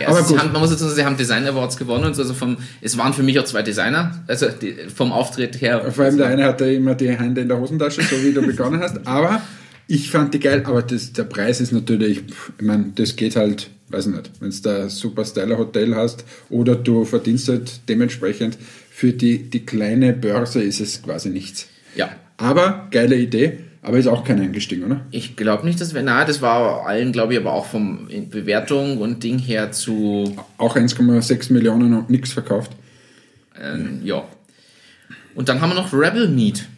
Ja, aber also haben, man muss dazu sagen, sie haben Design Awards gewonnen und so, also vom, es waren für mich auch zwei Designer, also die, vom Auftritt her. Vor allem der eine hatte immer die Hände in der Hosentasche, so wie du begonnen hast, aber ich fand die geil, aber das, der Preis ist natürlich, ich meine, das geht halt, weiß nicht, wenn du da Super Styler Hotel hast oder du verdienst halt dementsprechend für die, die kleine Börse ist es quasi nichts. Ja. Aber geile Idee, aber ist auch kein eingestiegen, oder? Ich glaube nicht, dass wir, na, das war allen, glaube ich, aber auch vom Bewertung und Ding her zu. Auch 1,6 Millionen und nichts verkauft. Ähm, ja. Und dann haben wir noch Rebel Meat.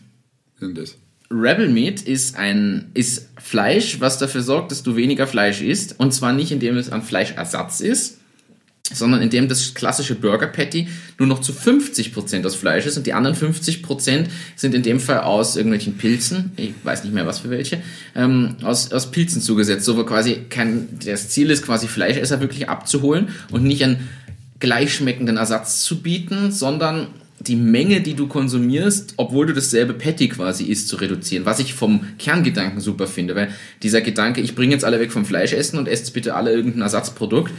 Was ist denn das? Rebel Meat ist ein ist Fleisch, was dafür sorgt, dass du weniger Fleisch isst. Und zwar nicht, indem es ein Fleischersatz ist, sondern indem das klassische Burger Patty nur noch zu 50% aus Fleisch ist und die anderen 50% sind in dem Fall aus irgendwelchen Pilzen, ich weiß nicht mehr was für welche, ähm, aus, aus Pilzen zugesetzt. So quasi kein, das Ziel ist quasi Fleischesser wirklich abzuholen und nicht einen gleichschmeckenden Ersatz zu bieten, sondern die Menge, die du konsumierst, obwohl du dasselbe Patty quasi isst, zu reduzieren. Was ich vom Kerngedanken super finde, weil dieser Gedanke, ich bringe jetzt alle weg vom Fleischessen und esst bitte alle irgendein Ersatzprodukt,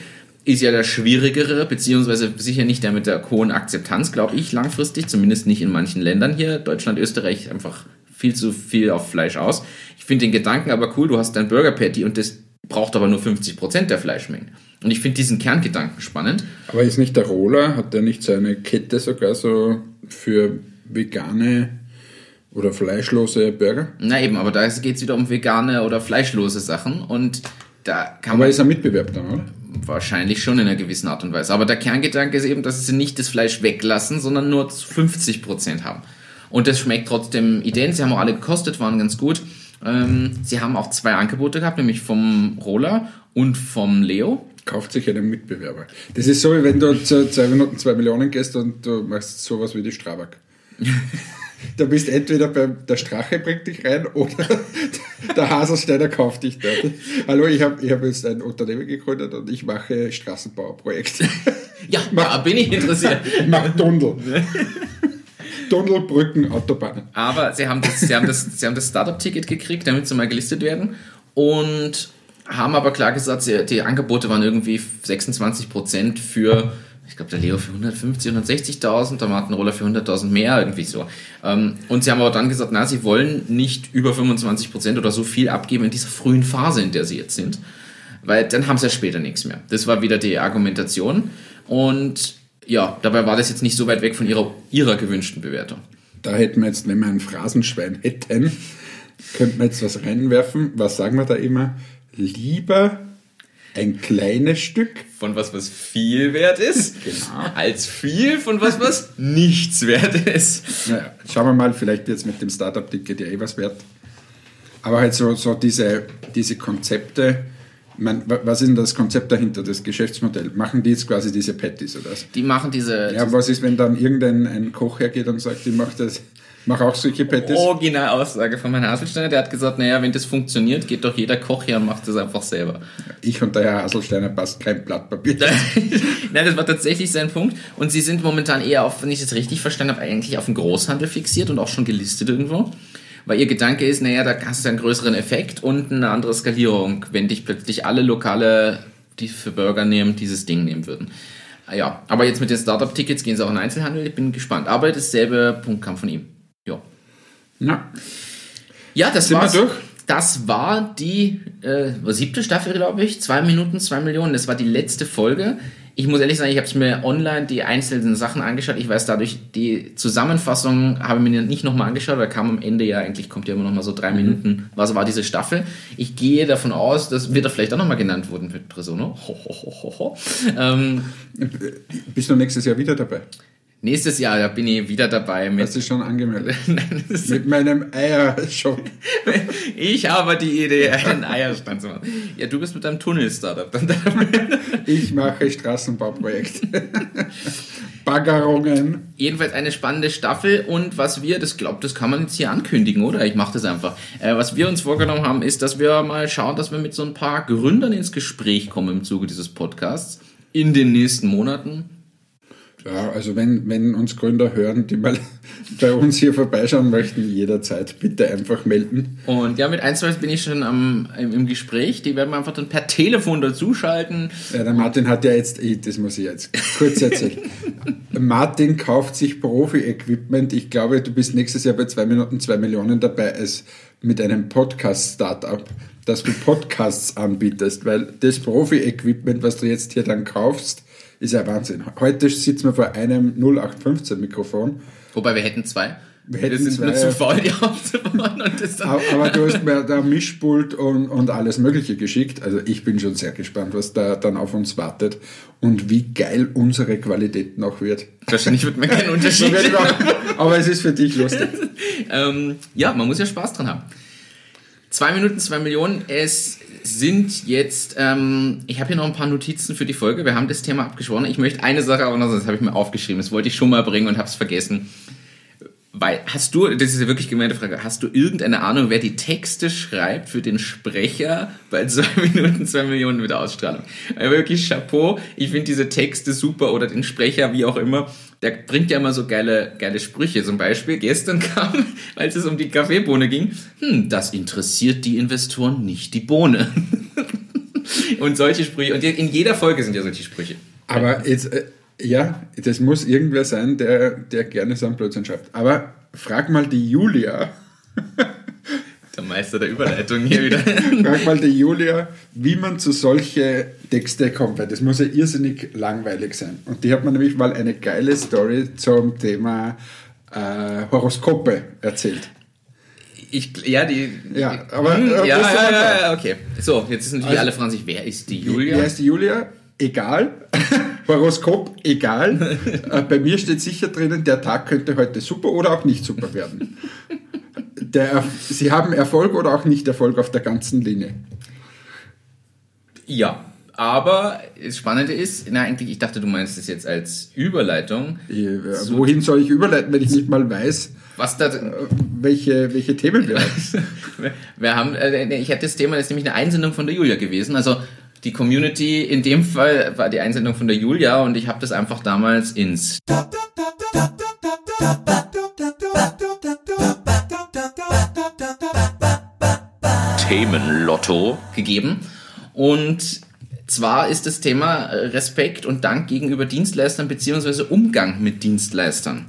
ist ja der schwierigere, beziehungsweise sicher nicht der mit der hohen Akzeptanz, glaube ich, langfristig, zumindest nicht in manchen Ländern hier, Deutschland, Österreich, einfach viel zu viel auf Fleisch aus. Ich finde den Gedanken aber cool, du hast dein Burger Patty und das braucht aber nur 50% der Fleischmengen. Und ich finde diesen Kerngedanken spannend. Aber ist nicht der Roller, hat der nicht seine Kette sogar so für vegane oder fleischlose Burger? Na eben, aber da geht es wieder um vegane oder fleischlose Sachen und da kann aber man. Aber ist ein Mitbewerb dann, oder? Wahrscheinlich schon in einer gewissen Art und Weise. Aber der Kerngedanke ist eben, dass sie nicht das Fleisch weglassen, sondern nur 50% haben. Und das schmeckt trotzdem ident. Sie haben auch alle gekostet, waren ganz gut. Ähm, sie haben auch zwei Angebote gehabt, nämlich vom Roller und vom Leo kauft sich einen Mitbewerber. Das ist so, wie wenn du zu zwei Minuten zwei Millionen gehst und du machst sowas wie die Strabag. da bist entweder beim, der Strache bringt dich rein oder der Haselsteiner kauft dich dort. Hallo, ich habe ich hab jetzt ein Unternehmen gegründet und ich mache Straßenbauprojekte. Ja, mach, da bin ich interessiert. Ich mache Tunnel. Tunnel, Brücken, Autobahnen. Aber sie haben das, sie haben das, sie haben das Startup-Ticket gekriegt, damit sie mal gelistet werden. Und haben aber klar gesagt, die Angebote waren irgendwie 26 Prozent für, ich glaube, der Leo für 150, 160.000, der Martin Roller für 100.000 mehr, irgendwie so. Ähm, und sie haben aber dann gesagt, na, sie wollen nicht über 25 Prozent oder so viel abgeben in dieser frühen Phase, in der sie jetzt sind. Weil dann haben sie ja später nichts mehr. Das war wieder die Argumentation. Und ja, dabei war das jetzt nicht so weit weg von ihrer, ihrer gewünschten Bewertung. Da hätten wir jetzt, wenn wir ein Phrasenschwein hätten, könnten wir jetzt was reinwerfen. Was sagen wir da immer? Lieber ein kleines Stück von was, was viel wert ist, genau. als viel von was, was nichts wert ist. Naja, schauen wir mal, vielleicht jetzt mit dem Startup-Ticket ja eh was wert. Aber halt so, so diese, diese Konzepte, Man, was ist denn das Konzept dahinter, das Geschäftsmodell? Machen die jetzt quasi diese Patties oder was? Die machen diese, Ja, was ist, wenn dann irgendein ein Koch hergeht und sagt, ich mache das, mach auch solche Patties? Originalaussage von Herrn Haselsteiner, der hat gesagt, naja, wenn das funktioniert, geht doch jeder Koch her und macht das einfach selber. Ich und der Herr Haselsteiner passt kein Blatt Papier. Nein, das war tatsächlich sein Punkt. Und sie sind momentan eher auf, wenn ich das richtig verstanden habe, eigentlich auf den Großhandel fixiert und auch schon gelistet irgendwo. Weil ihr Gedanke ist, naja, da hast du einen größeren Effekt und eine andere Skalierung, wenn dich plötzlich alle Lokale, die für Burger nehmen, dieses Ding nehmen würden. Ah Ja, aber jetzt mit den Startup-Tickets gehen sie auch in den Einzelhandel, ich bin gespannt. Aber dasselbe Punkt kam von ihm. Ja. Ja. Ja, das Sind wir war's. durch? Das war die äh, siebte Staffel, glaube ich. Zwei Minuten, zwei Millionen. Das war die letzte Folge. Ich muss ehrlich sagen, ich habe es mir online die einzelnen Sachen angeschaut. Ich weiß dadurch, die Zusammenfassung habe ich mir nicht nochmal angeschaut, weil kam am Ende ja eigentlich, kommt ja immer nochmal so drei Minuten. Was war diese Staffel? Ich gehe davon aus, das wird da vielleicht auch nochmal genannt worden mit Presono. Ho, ho, ho, ho, ho. Ähm, Bist du nächstes Jahr wieder dabei? Nächstes Jahr, da bin ich wieder dabei mit. Hast du schon angemeldet? Mit meinem Eiershop. Ich habe die Idee, einen Eierstand zu machen. Ja, du bist mit deinem Tunnel-Startup dann dabei. Ich mache Straßenbauprojekte. Baggerungen. Jedenfalls eine spannende Staffel und was wir, das glaubt, das kann man jetzt hier ankündigen, oder? Ich mache das einfach. Äh, was wir uns vorgenommen haben, ist, dass wir mal schauen, dass wir mit so ein paar Gründern ins Gespräch kommen im Zuge dieses Podcasts in den nächsten Monaten. Ja, also wenn, wenn uns Gründer hören, die mal bei uns hier vorbeischauen möchten, jederzeit bitte einfach melden. Und ja, mit ein, zwei bin ich schon am, im, im Gespräch. Die werden wir einfach dann per Telefon dazuschalten. Ja, der Martin hat ja jetzt, das muss ich jetzt kurz erzählen. Martin kauft sich Profi-Equipment. Ich glaube, du bist nächstes Jahr bei 2 Minuten 2 Millionen dabei als mit einem Podcast-Startup, dass du Podcasts anbietest, weil das Profi-Equipment, was du jetzt hier dann kaufst, ist ja Wahnsinn. Heute sitzen wir vor einem 0815-Mikrofon. Wobei wir hätten zwei. Wir hätten sind nur zwei. zu faul, die aufzubauen. Und das dann Aber, du hast mir da Mischpult und, und alles Mögliche geschickt. Also ich bin schon sehr gespannt, was da dann auf uns wartet und wie geil unsere Qualität noch wird. Wahrscheinlich wird man keinen Unterschied. Aber es ist für dich lustig. ähm, ja, man muss ja Spaß dran haben. Zwei Minuten, zwei Millionen. Es sind jetzt, ähm, ich habe hier noch ein paar Notizen für die Folge. Wir haben das Thema abgesprochen. Ich möchte eine Sache aber noch, das habe ich mir aufgeschrieben. Das wollte ich schon mal bringen und habe es vergessen. Weil, hast du, das ist ja wirklich gemeinte Frage, hast du irgendeine Ahnung, wer die Texte schreibt für den Sprecher bei zwei Minuten, zwei Millionen mit Ausstrahlung? Also wirklich Chapeau. Ich finde diese Texte super oder den Sprecher, wie auch immer. Der bringt ja immer so geile, geile Sprüche. Zum Beispiel, gestern kam, als es um die Kaffeebohne ging, hm, das interessiert die Investoren nicht die Bohne. Und solche Sprüche. Und in jeder Folge sind ja solche Sprüche. Aber jetzt, äh, ja, das muss irgendwer sein, der, der gerne so einen Blödsinn schreibt. Aber frag mal die Julia, Der Meister der Überleitung hier wieder. frag mal die Julia, wie man zu solche Texte kommt, weil das muss ja irrsinnig langweilig sein. Und die hat mir nämlich mal eine geile Story zum Thema äh, Horoskope erzählt. Ich, ja, die. Ja, aber- Hm, aber ja, ja, ja, okay. So, jetzt sind natürlich Also- alle fragen sich, wer ist die Julia. Wie heißt die Julia? Egal. Horoskop, egal. Äh, Bei mir steht sicher drinnen, der Tag könnte heute super oder auch nicht super werden. Der, Sie haben Erfolg oder auch nicht Erfolg auf der ganzen Linie. Ja, aber das Spannende ist, na eigentlich, ich dachte, du meinst es jetzt als Überleitung. Ich, äh, wohin soll ich überleiten, wenn ich nicht mal weiß, Was da, äh, welche, welche Themen wir haben? wir haben, äh, ich hatte das Thema, das ist nämlich eine Einsendung von der Julia gewesen. Also die Community in dem Fall war die Einsendung von der Julia und ich habe das einfach damals ins Themenlotto gegeben. Und zwar ist das Thema Respekt und Dank gegenüber Dienstleistern beziehungsweise Umgang mit Dienstleistern.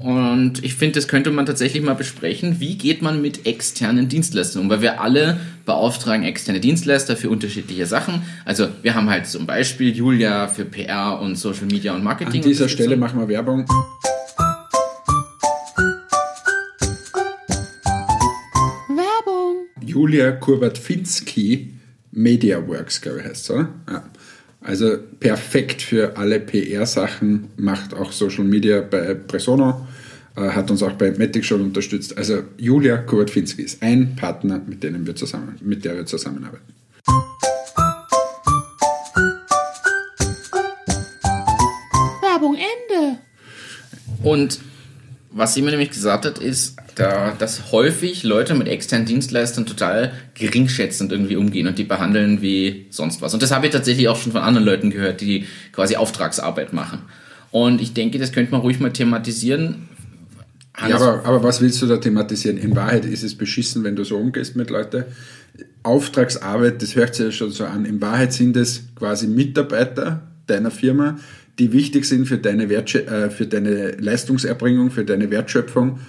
Und ich finde, das könnte man tatsächlich mal besprechen. Wie geht man mit externen Dienstleistern um? Weil wir alle beauftragen externe Dienstleister für unterschiedliche Sachen. Also wir haben halt zum Beispiel Julia für PR und Social Media und Marketing. An dieser Stelle machen wir Werbung. Werbung. Julia Kurbat-Finski, MediaWorks, glaube ich, heißt es, oder? Ja. Also perfekt für alle PR-Sachen, macht auch Social Media bei Presono, äh, hat uns auch bei Matic schon unterstützt. Also Julia Kurtfinski ist ein Partner, mit, denen wir zusammen, mit der wir zusammenarbeiten. Werbung Ende. Und was sie mir nämlich gesagt hat, ist, da, dass häufig Leute mit externen Dienstleistern total geringschätzend irgendwie umgehen und die behandeln wie sonst was. Und das habe ich tatsächlich auch schon von anderen Leuten gehört, die quasi Auftragsarbeit machen. Und ich denke, das könnte man ruhig mal thematisieren. Ja, aber, aber was willst du da thematisieren? In Wahrheit ist es beschissen, wenn du so umgehst mit Leuten. Auftragsarbeit, das hört sich ja schon so an. In Wahrheit sind es quasi Mitarbeiter deiner Firma, die wichtig sind für deine, Wertschö äh, für deine Leistungserbringung, für deine Wertschöpfung.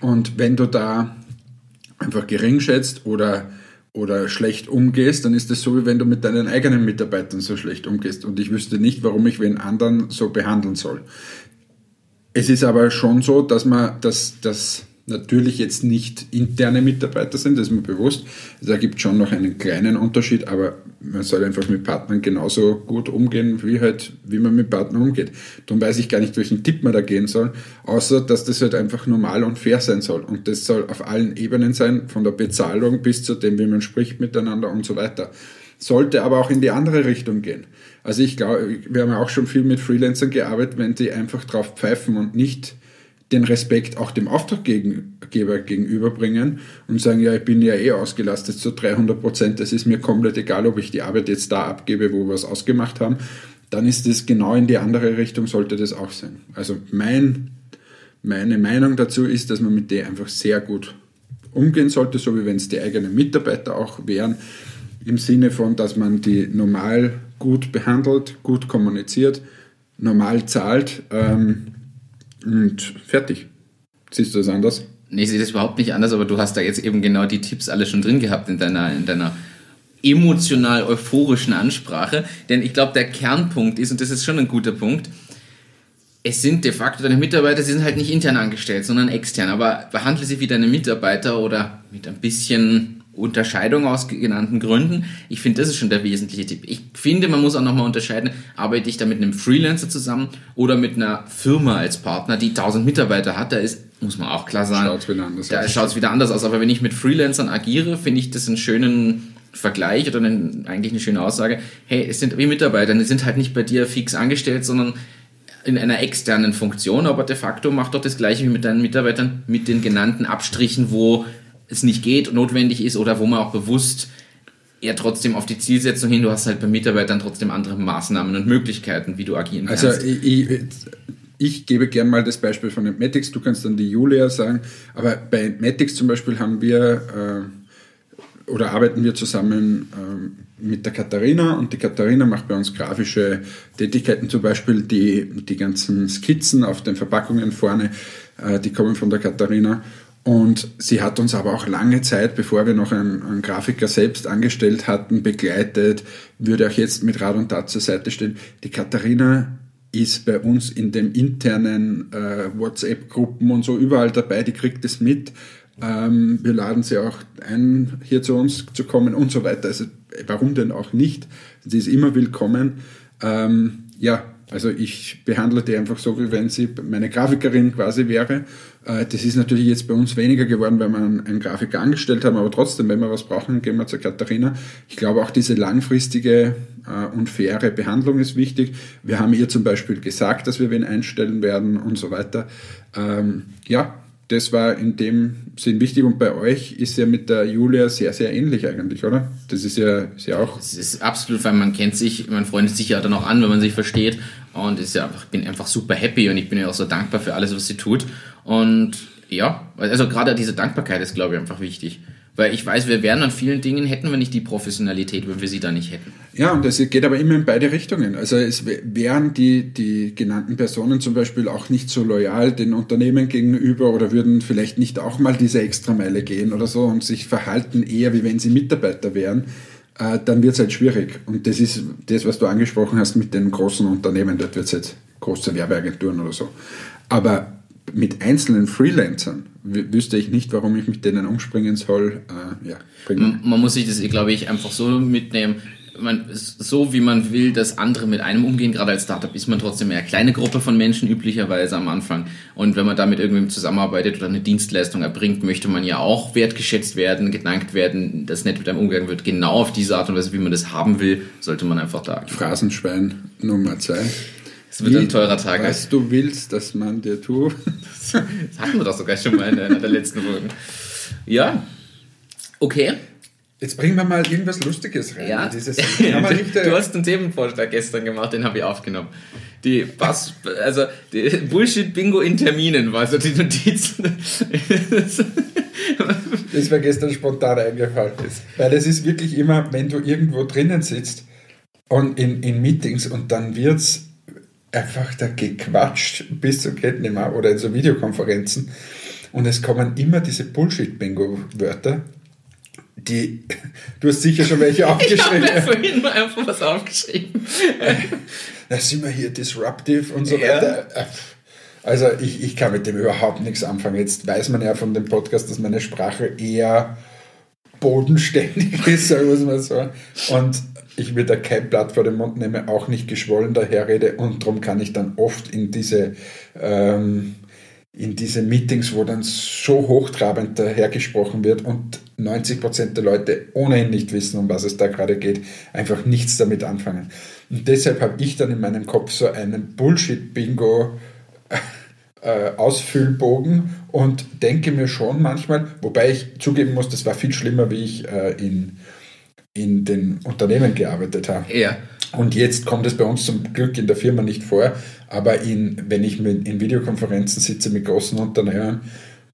Und wenn du da einfach gering schätzt oder, oder schlecht umgehst, dann ist das so, wie wenn du mit deinen eigenen Mitarbeitern so schlecht umgehst. Und ich wüsste nicht, warum ich wen anderen so behandeln soll. Es ist aber schon so, dass man, dass, dass natürlich jetzt nicht interne Mitarbeiter sind, das ist mir bewusst. Da gibt es schon noch einen kleinen Unterschied, aber man soll einfach mit Partnern genauso gut umgehen, wie halt, wie man mit Partnern umgeht. Darum weiß ich gar nicht, welchen Tipp man da gehen soll, außer dass das halt einfach normal und fair sein soll. Und das soll auf allen Ebenen sein, von der Bezahlung bis zu dem, wie man spricht miteinander und so weiter. Sollte aber auch in die andere Richtung gehen. Also ich glaube, wir haben auch schon viel mit Freelancern gearbeitet, wenn die einfach drauf pfeifen und nicht den Respekt auch dem Auftraggeber gegenüberbringen und sagen, ja, ich bin ja eh ausgelastet zu 300 Prozent, das ist mir komplett egal, ob ich die Arbeit jetzt da abgebe, wo wir es ausgemacht haben, dann ist es genau in die andere Richtung, sollte das auch sein. Also mein, meine Meinung dazu ist, dass man mit der einfach sehr gut umgehen sollte, so wie wenn es die eigenen Mitarbeiter auch wären, im Sinne von, dass man die normal gut behandelt, gut kommuniziert, normal zahlt, ähm, und fertig. Siehst du das anders? Nee, ich sehe das überhaupt nicht anders, aber du hast da jetzt eben genau die Tipps alle schon drin gehabt in deiner, in deiner emotional euphorischen Ansprache. Denn ich glaube, der Kernpunkt ist, und das ist schon ein guter Punkt, es sind de facto deine Mitarbeiter, sie sind halt nicht intern angestellt, sondern extern. Aber behandle sie wie deine Mitarbeiter oder mit ein bisschen Unterscheidung aus genannten Gründen. Ich finde, das ist schon der wesentliche Tipp. Ich finde, man muss auch nochmal unterscheiden, arbeite ich da mit einem Freelancer zusammen oder mit einer Firma als Partner, die 1000 Mitarbeiter hat. Da ist, muss man auch klar sagen, schaut's wieder anders da schaut es wieder anders aus. Aber wenn ich mit Freelancern agiere, finde ich das einen schönen Vergleich oder einen, eigentlich eine schöne Aussage. Hey, es sind wie Mitarbeiter, die sind halt nicht bei dir fix angestellt, sondern in einer externen Funktion, aber de facto macht doch das gleiche wie mit deinen Mitarbeitern mit den genannten Abstrichen, wo es nicht geht, notwendig ist oder wo man auch bewusst eher trotzdem auf die Zielsetzung hin, du hast halt bei Mitarbeitern trotzdem andere Maßnahmen und Möglichkeiten, wie du agieren also kannst. Also ich, ich, ich gebe gern mal das Beispiel von Matics, du kannst dann die Julia sagen, aber bei Matics zum Beispiel haben wir äh, oder arbeiten wir zusammen äh, mit der Katharina. Und die Katharina macht bei uns grafische Tätigkeiten, zum Beispiel die, die ganzen Skizzen auf den Verpackungen vorne, äh, die kommen von der Katharina und sie hat uns aber auch lange Zeit, bevor wir noch einen, einen, Grafiker selbst angestellt hatten, begleitet, würde auch jetzt mit Rat und Tat zur Seite stehen. Die Katharina ist bei uns in den internen äh, WhatsApp-Gruppen und so überall dabei, die kriegt es mit. Ähm, wir laden sie auch ein, hier zu uns zu kommen und so weiter. Also warum denn auch nicht? Sie ist immer willkommen. Ähm, ja, also ich behandle die einfach so, wie wenn sie meine Grafikerin quasi wäre. Äh, das ist natürlich jetzt bei uns weniger geworden, weil wir einen Grafiker angestellt haben, aber trotzdem, wenn wir was brauchen, gehen wir zur Katharina. Ich glaube auch diese langfristige äh, und faire Behandlung ist wichtig. Wir haben ihr zum Beispiel gesagt, dass wir wen einstellen werden und so weiter. Ähm, ja, das war in dem Sinn wichtig und bei euch ist ja mit der Julia sehr, sehr ähnlich eigentlich, oder? Das ist ja, ist ja auch. Es ist absolut, weil man kennt sich, man freundet sich ja dann auch an, wenn man sich versteht und ist ja einfach, bin einfach super happy und ich bin ja auch so dankbar für alles, was sie tut und ja, also gerade diese Dankbarkeit ist, glaube ich, einfach wichtig. Weil ich weiß, wir wären an vielen Dingen, hätten wir nicht die Professionalität, wenn wir sie da nicht hätten. Ja, und es geht aber immer in beide Richtungen. Also es wären die, die genannten Personen zum Beispiel auch nicht so loyal den Unternehmen gegenüber oder würden vielleicht nicht auch mal diese Extrameile gehen oder so und sich verhalten eher, wie wenn sie Mitarbeiter wären, äh, dann wird es halt schwierig. Und das ist das, was du angesprochen hast mit den großen Unternehmen. Dort wird es jetzt große Werbeagenturen oder so. Aber mit einzelnen Freelancern wüsste ich nicht, warum ich mit denen umspringen soll. Äh, ja, man, man, muss sich das, glaube ich, einfach so mitnehmen. Man, so wie man will, dass andere mit einem umgehen, gerade als Startup ist man trotzdem eine kleine Gruppe von Menschen üblicherweise am Anfang. Und wenn man da mit irgendwem zusammenarbeitet oder eine Dienstleistung erbringt, möchte man ja auch wertgeschätzt werden, gedankt werden, dass nett mit einem umgegangen wird. Genau auf diese Art und Weise, wie man das haben will, sollte man einfach da. Phrasenschwein Nummer zwei. Es wird ein teurer Tag. Was du willst, dass man dir tut. Das hatten wir doch sogar schon mal in einer der letzten Folgen. Ja. Okay. Jetzt bringen wir mal irgendwas Lustiges rein. Ja. Dieses, äh, du hast einen Themenvorschlag gestern gemacht, den habe ich aufgenommen. Die Bass, also die Bullshit-Bingo in Terminen war so die Notizen. Das wäre gestern spontan eingefallen. Weil es ist wirklich immer, wenn du irgendwo drinnen sitzt und in, in Meetings und dann wird es einfach da gequatscht bis zu geht nicht mehr oder in so Videokonferenzen und es kommen immer diese Bullshit-Bingo-Wörter, die, du hast sicher schon welche Ich habe aufgeschrieben. vorhin mal einfach was aufgeschrieben. Da sind wir hier disruptive und so Ja. weiter. Also ich, ich kann mit dem überhaupt nichts anfangen. Jetzt weiß man ja von dem Podcast, dass meine Sprache eher bodenständig ist, sagen wir es mal so. Und ich mir da kein Blatt vor den Mund nehme, auch nicht geschwollen daherrede und darum kann ich dann oft in diese ähm, in diese Meetings, wo dann so hochtrabend dahergesprochen wird und 90% der Leute ohnehin nicht wissen, um was es da gerade geht, einfach nichts damit anfangen. Und deshalb habe ich dann in meinem Kopf so einen Bullshit-Bingo äh, Ausfüllbogen und denke mir schon manchmal, wobei ich zugeben muss, das war viel schlimmer, wie ich äh, in, in den Unternehmen gearbeitet habe. Ja. Und jetzt kommt es bei uns zum Glück in der Firma nicht vor, aber in, wenn ich mit, in Videokonferenzen sitze mit großen Unternehmen,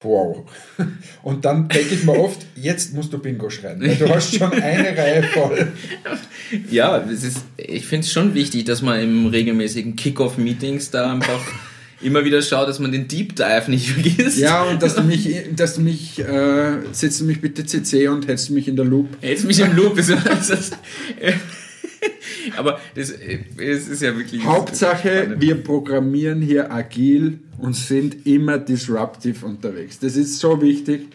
wow. Und dann denke ich mir oft, jetzt musst du Bingo schreiben, weil du hast schon eine Reihe voll. Ja, ist, ich finde es schon wichtig, dass man im regelmäßigen Kick-Off-Meetings da einfach immer wieder schaut, dass man den Deep Dive nicht vergisst. Ja, und dass du mich, dass du mich, äh, setzt du mich bitte CC und hältst du mich in der Loop. Jetzt mich im Loop. Ist, ist das, aber das, es ist ja wirklich. Hauptsache, wir programmieren hier agil und sind immer disruptive unterwegs. Das ist so wichtig.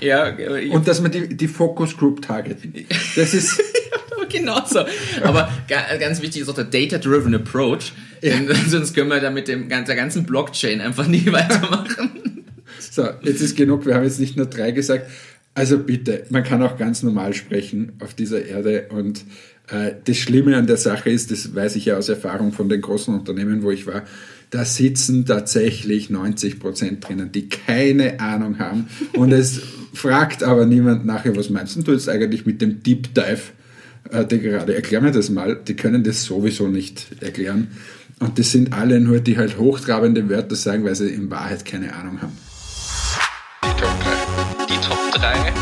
Ja, Und dass wir die, die Focus Group targeten. Das ist, genau so. Aber ga- ganz wichtig ist auch der Data-Driven Approach. Denn sonst können wir da mit dem, der ganzen Blockchain einfach nie weitermachen. so, jetzt ist genug. Wir haben jetzt nicht nur drei gesagt. Also bitte, man kann auch ganz normal sprechen auf dieser Erde und äh, das Schlimme an der Sache ist, das weiß ich ja aus Erfahrung von den großen Unternehmen, wo ich war, da sitzen tatsächlich 90 Prozent drinnen, die keine Ahnung haben und es fragt aber niemand nachher, was meinst du jetzt eigentlich mit dem Deep Dive? Äh, die gerade, erklär mir das mal, die können das sowieso nicht erklären. Und das sind alle nur, die halt hochtrabende Wörter sagen, weil sie in Wahrheit keine Ahnung haben. Die Top 3. Die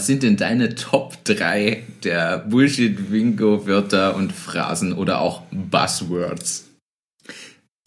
Was sind denn deine Top 3 der Bullshit-Bingo-Wörter und Phrasen oder auch Buzzwords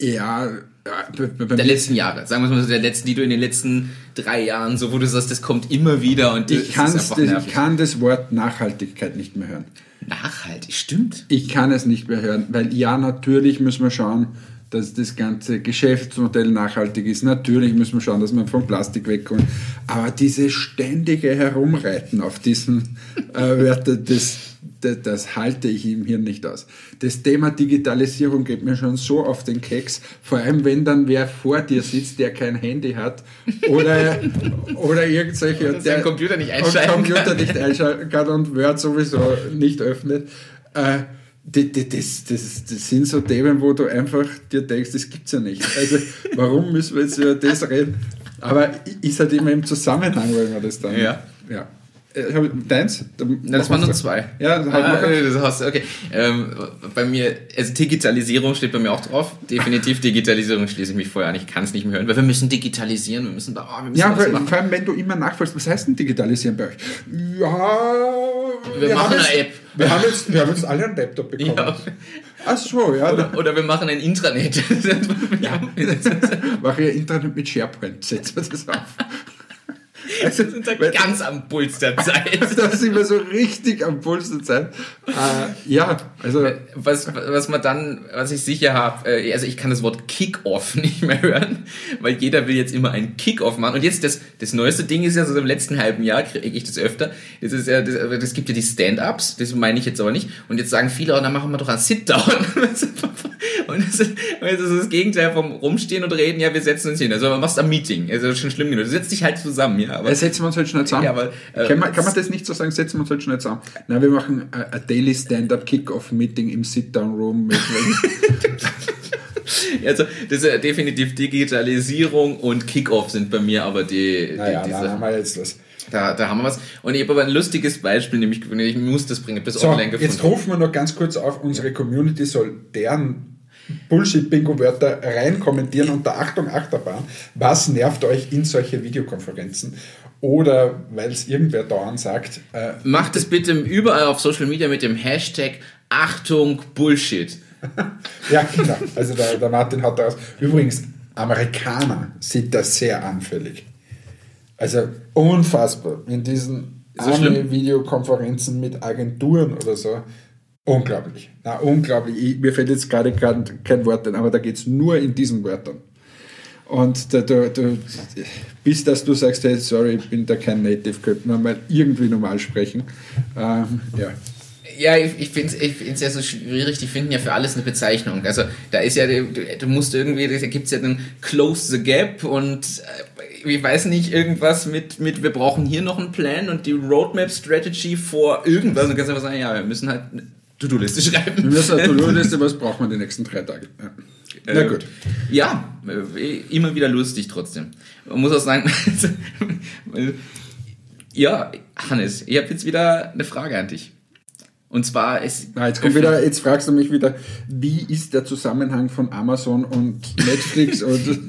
Ja, äh, der letzten Jahre? Sagen wir mal so, der letzten, die du in den letzten drei Jahren, so wo du sagst, das kommt immer wieder und ich, das ich kann das Wort Nachhaltigkeit nicht mehr hören. Nachhaltig, stimmt. Ich kann es nicht mehr hören, weil ja, natürlich müssen wir schauen, dass das ganze Geschäftsmodell nachhaltig ist. Natürlich müssen wir schauen, dass wir vom Plastik wegkommen. Aber dieses ständige Herumreiten auf diesen äh, Wörtern, das, das, das halte ich im Hirn nicht aus. Das Thema Digitalisierung geht mir schon so auf den Keks, vor allem wenn dann wer vor dir sitzt, der kein Handy hat oder, oder irgendwelche... Oder seinen Computer nicht einschalten Computer kann. nicht einschalten kann und Word sowieso nicht öffnet. Äh, die- das, das, das sind so Themen, wo du einfach dir denkst, das gibt's ja nicht. Also warum müssen wir jetzt über das reden? Aber ist halt immer im Zusammenhang, weil man das dann... Ja. ja. Äh, hab- Deins? Na, das waren nur zwei. Ja, halt ah, das hast, okay. Ähm, bei mir, also Digitalisierung steht bei mir auch drauf. Definitiv Digitalisierung schließe ich mich vorher an. Ich kann es nicht mehr hören, weil wir müssen digitalisieren, wir müssen da, oh, wir müssen Ja, weil, machen. vor allem, wenn du immer nachfragst, was heißt denn digitalisieren bei euch? Ja, Wir machen haben eine App. Wir haben, jetzt, wir haben jetzt alle einen Laptop bekommen. Ja. Ach so, ja. Oder, oder wir machen ein Intranet. Mache ich Internet mit SharePoint, setzen wir das auf. Also, Wir sind da weil- ganz am Puls der Zeit. da sind wir so richtig am Puls der Zeit. Äh, ja, also Was, was man dann, was ich sicher habe, äh, also ich kann das Wort Kick-Off nicht mehr hören, weil jeder will jetzt immer einen Kick-Off machen. Und jetzt das, das neueste Ding ist ja so im letzten halben Jahr kriege ich das öfter. Das ist ja, das, das gibt ja die Stand-Ups, das meine ich jetzt aber nicht. Und jetzt sagen viele, oh, dann machen wir doch einen Sit-Down. Und das ist, das ist das Gegenteil vom Rumstehen und reden, ja, wir setzen uns hin. Also man machst ein Meeting, also schon schlimm genug. Du setzt dich halt zusammen, ja. Aber äh, setzen wir uns halt schnell zusammen. Ja, aber, äh, kann, man, kann man das nicht so sagen, setzen wir uns halt schnell zusammen. Nein, wir machen äh, ein Daily Stand-Up Kick-Off-Meeting im Sit-Down-Room mit Also, das ist ja definitiv Digitalisierung und Kickoff sind bei mir aber die, die Naja, die da haben wir jetzt was. Da, da haben wir was. Und ich habe aber ein lustiges Beispiel, nämlich ich muss das bringen, bis So, online gefunden. jetzt rufen wir noch ganz kurz auf, unsere Community soll deren Bullshit-Bingo-Wörter rein kommentieren unter Achtung Achterbahn. Was nervt euch in solche Videokonferenzen? Oder weil es irgendwer dauernd sagt, äh, Macht es bitte überall auf Social Media mit dem Hashtag Achtung Bullshit. ja genau, also der, der Martin hat daraus. Übrigens, Amerikaner sind da sehr anfällig. Also unfassbar. In diesen schlimm? Army-Videokonferenzen mit Agenturen oder so. Unglaublich. Na, unglaublich. Ich, mir fällt jetzt gerade kein, kein Wort ein, aber da geht es nur in diesen Wörtern. Und da, du, du, bis dass du sagst, hey, sorry, ich bin da kein Native, könnte man mal irgendwie normal sprechen. Ähm, ja. Ja, ich, ich finde es ich find's ja so schwierig, die finden ja für alles eine Bezeichnung. Also da ist ja, du, du musst irgendwie, da gibt's ja den Close the Gap und äh, ich weiß nicht, irgendwas mit, mit wir brauchen hier noch einen Plan und die Roadmap Strategy vor irgendwas. Und du kannst einfach sagen, ja, wir müssen halt To-Do-Liste schreiben. Wir müssen eine To-Do-Liste, was braucht man die nächsten drei Tage? Ja. Na gut. Ja, äh, immer wieder lustig trotzdem. Man muss auch sagen, ja, Hannes, ich habe jetzt wieder eine Frage an dich. Und zwar ist Ah, jetzt, kommt wieder, jetzt fragst du mich wieder, wie ist der Zusammenhang von Amazon und Netflix? und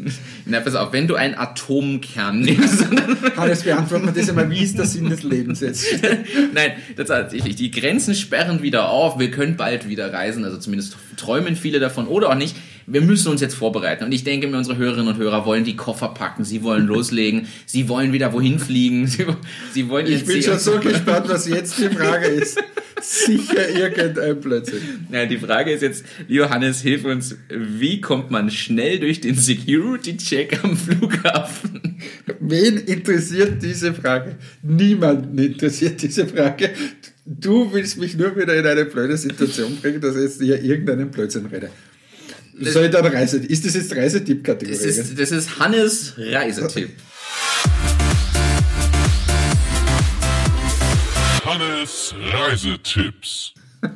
Na, pass auf, wenn du einen Atomkern nimmst. Hannes, beantworten wir das einmal, wie ist der Sinn des Lebens jetzt? Nein, tatsächlich, die Grenzen sperren wieder auf, wir können bald wieder reisen, also zumindest träumen viele davon oder auch nicht. Wir müssen uns jetzt vorbereiten und ich denke mir, unsere Hörerinnen und Hörer wollen die Koffer packen, sie wollen loslegen, sie wollen wieder wohin fliegen, sie, sie wollen Ich bin schon so gespannt, was jetzt die Frage ist. Sicher irgendein Blödsinn. Ja, die Frage ist jetzt, lieber Hannes, hilf uns, wie kommt man schnell durch den Security-Check am Flughafen? Wen interessiert diese Frage? Niemanden interessiert diese Frage. Du willst mich nur wieder in eine blöde Situation bringen, dass ich jetzt hier irgendeinen Blödsinn rede. Soll ich dann Reise? Ist das jetzt Reisetipp-Kategorie? Das ist, das ist Hannes Reisetipp. Hannes Reisetipps.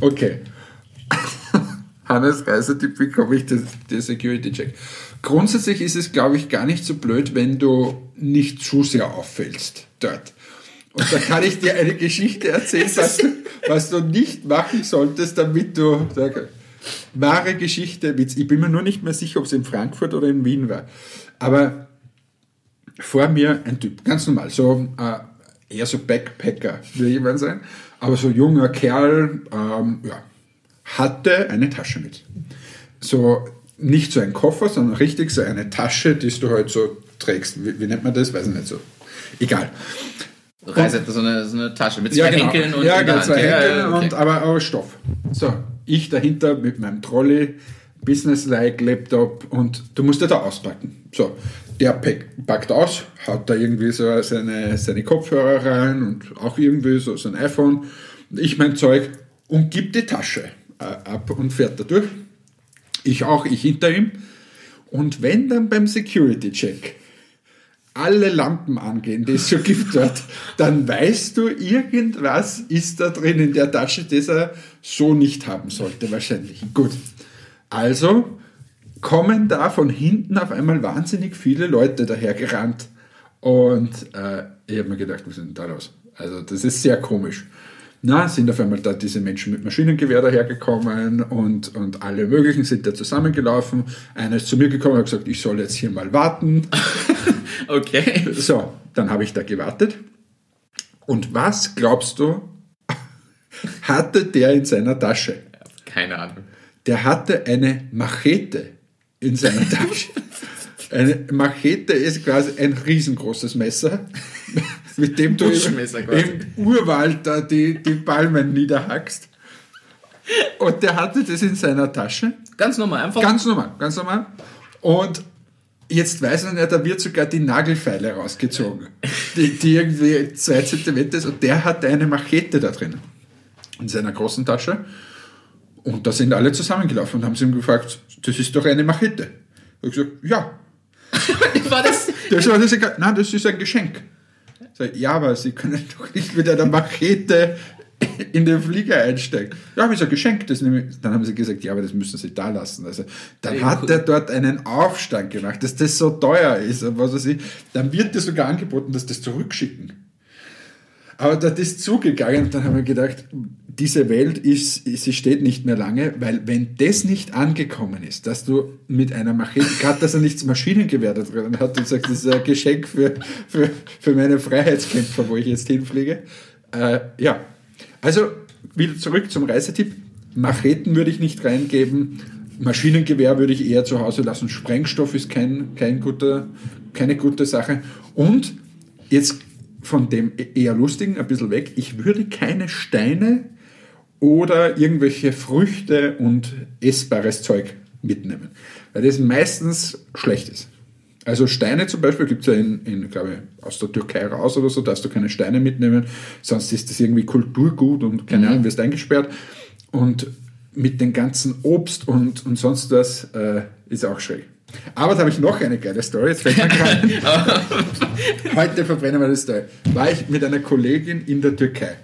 Okay. Hannes Reisetipp, wie komme ich das, der Security Check? Grundsätzlich ist es, glaube ich, gar nicht so blöd, wenn du nicht zu sehr auffällst dort. Und da kann ich dir eine Geschichte erzählen, was du, was du nicht machen solltest, damit du. Sag, wahre Geschichte, Witz. Ich bin mir nur nicht mehr sicher, ob es in Frankfurt oder in Wien war. Aber vor mir ein Typ, ganz normal, so äh, eher so Backpacker, würde jemand sein, aber so junger Kerl, ähm, ja, hatte eine Tasche mit. So nicht so ein Koffer, sondern richtig so eine Tasche, die du halt so trägst. Wie, wie nennt man das? Weiß ich nicht so. Egal. Reise, so eine, so eine Tasche mit zwei Henkeln und ja, genau, zwei Ja, Henkeln, ja, okay. und, aber, aber Stoff. So, ich dahinter mit meinem Trolley, Business-like Laptop und du musst ja da auspacken. So, der pack, packt aus, haut da irgendwie so seine, seine Kopfhörer rein und auch irgendwie so sein iPhone. Ich mein Zeug und gibt die Tasche äh, ab und fährt da durch. Ich auch, ich hinter ihm. Und wenn dann beim Security-Check alle Lampen angehen, die es so gibt dort, dann weißt du, irgendwas ist da drin in der Tasche, das er so nicht haben sollte, wahrscheinlich. Gut. Also kommen da von hinten auf einmal wahnsinnig viele Leute dahergerannt. Und äh, ich habe mir gedacht, was ist denn da los? Also, das ist sehr komisch. Na, sind auf einmal da diese Menschen mit Maschinengewehr dahergekommen und, und alle möglichen sind da zusammengelaufen. Einer ist zu mir gekommen und hat gesagt, ich soll jetzt hier mal warten. Okay. So, dann habe ich da gewartet. Und was glaubst du, hatte der in seiner Tasche? Keine Ahnung. Der hatte eine Machete in seiner Tasche. Eine Machete ist quasi ein riesengroßes Messer, mit dem du im, im Urwald da die, die Palmen niederhackst. Und der hatte das in seiner Tasche. Ganz normal, einfach. Ganz normal, ganz normal. Und jetzt weiß er nicht, da wird sogar die Nagelfeile rausgezogen, die, die irgendwie zwei Zentimeter ist. Und der hatte eine Machete da drin, in seiner großen Tasche. Und da sind alle zusammengelaufen und haben sie ihm gefragt, das ist doch eine Machete. Ich gesagt, ja. war das. Das war das egal. Nein, das ist ein Geschenk. Ich, ja, aber Sie können doch nicht mit einer Machete in den Flieger einsteigen. Ja, aber ist ein Geschenk. Das nehme ich. Dann haben sie gesagt, ja, aber das müssen Sie da lassen. Also, dann hat er dort einen Aufstand gemacht, dass das so teuer ist und was weiß ich. Dann wird dir sogar angeboten, dass das zurückschicken. Aber das ist zugegangen und dann haben wir gedacht, diese Welt ist, sie steht nicht mehr lange, weil wenn das nicht angekommen ist, dass du mit einer Machete, gerade dass er nichts Maschinengewehr da drin hat und sagt, das ist ein Geschenk für, für, für meine Freiheitskämpfer, wo ich jetzt hinfliege. Äh, ja, also wieder zurück zum Reisetipp. Macheten würde ich nicht reingeben. Maschinengewehr würde ich eher zu Hause lassen. Sprengstoff ist kein, kein guter, keine gute Sache. Und jetzt von dem eher lustigen ein bisschen weg. Ich würde keine Steine oder irgendwelche Früchte und essbares Zeug mitnehmen, weil das meistens schlecht ist. Also Steine zum Beispiel gibt es ja in, in, glaube ich, aus der Türkei raus oder so, darfst du keine Steine mitnehmen, sonst ist das irgendwie Kulturgut und keine Ahnung, wirst eingesperrt. Und mit den ganzen Obst und, und sonst was äh, ist auch schräg. Aber da habe ich noch eine geile Story, jetzt fällt mir gerade. Heute verbrennen wir das Story. War ich mit einer Kollegin in der Türkei.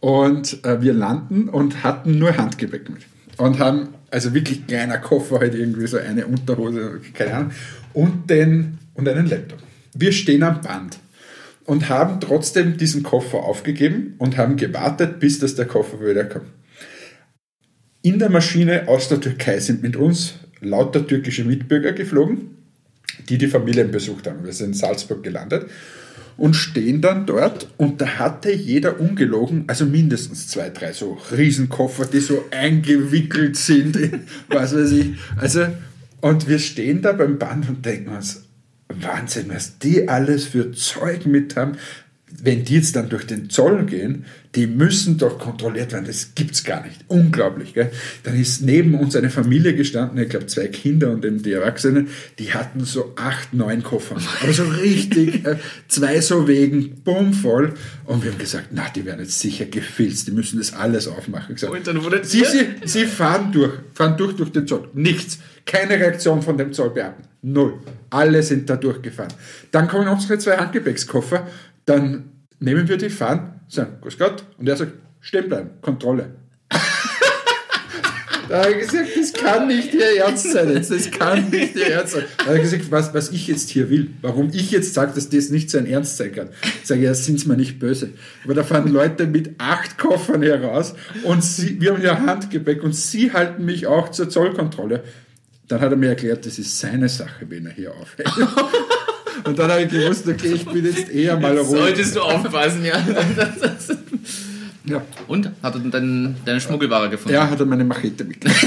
Und äh, wir landen und hatten nur Handgepäck mit. Und haben, also wirklich kleiner Koffer, halt irgendwie so eine Unterhose, keine Ahnung, und, den, und einen Laptop. Wir stehen am Band und haben trotzdem diesen Koffer aufgegeben und haben gewartet, bis das der Koffer wieder kommt. In der Maschine aus der Türkei sind mit uns lauter türkische Mitbürger geflogen, die die Familien besucht haben. Wir sind in Salzburg gelandet und stehen dann dort und da hatte jeder ungelogen, also mindestens zwei, drei so Riesenkoffer, die so eingewickelt sind, in, was weiß ich. Also, und wir stehen da beim Band und denken uns, Wahnsinn, was die alles für Zeug mit haben. Wenn die jetzt dann durch den Zoll gehen, die müssen doch kontrolliert werden. Das gibt's gar nicht. Unglaublich. Gell? Dann ist neben uns eine Familie gestanden, ich glaube zwei Kinder und eben die Erwachsenen, die hatten so acht, neun Koffer. Aber so richtig, äh, zwei so wegen, bumm, voll. Und wir haben gesagt, na, die werden jetzt sicher gefilzt, die müssen das alles aufmachen. Gesagt, Und dann wurde Sie, sie, sie fahren durch, fahren durch durch den Zoll. Nichts. Keine Reaktion von dem Zollbeamten. Null. Alle sind da durchgefahren. Dann kommen unsere zwei Handgepäckskoffer. Dann nehmen wir die, fahren, sagen, Grüß Gott. Und er sagt, stehen bleiben, Kontrolle. Da habe ich gesagt, das kann nicht Ihr Ernst sein jetzt. Das kann nicht Ihr Ernst sein. Da habe ich gesagt, was, was ich jetzt hier will, warum ich jetzt sage, dass das nicht sein Ernst sein kann. Ich sage, ja, sind Sie mir nicht böse. Aber da fahren Leute mit acht Koffern heraus und sie, wir haben ja Handgepäck und Sie halten mich auch zur Zollkontrolle. Dann hat er mir erklärt, das ist seine Sache, wenn er hier aufhält. Und dann habe ich gewusst, okay, ich bin jetzt eher mal ruhig. Solltest du aufpassen, ja. Ja. Und? Hat er dann deine Schmuggelware gefunden? Er hat dann meine Machete mitgenommen.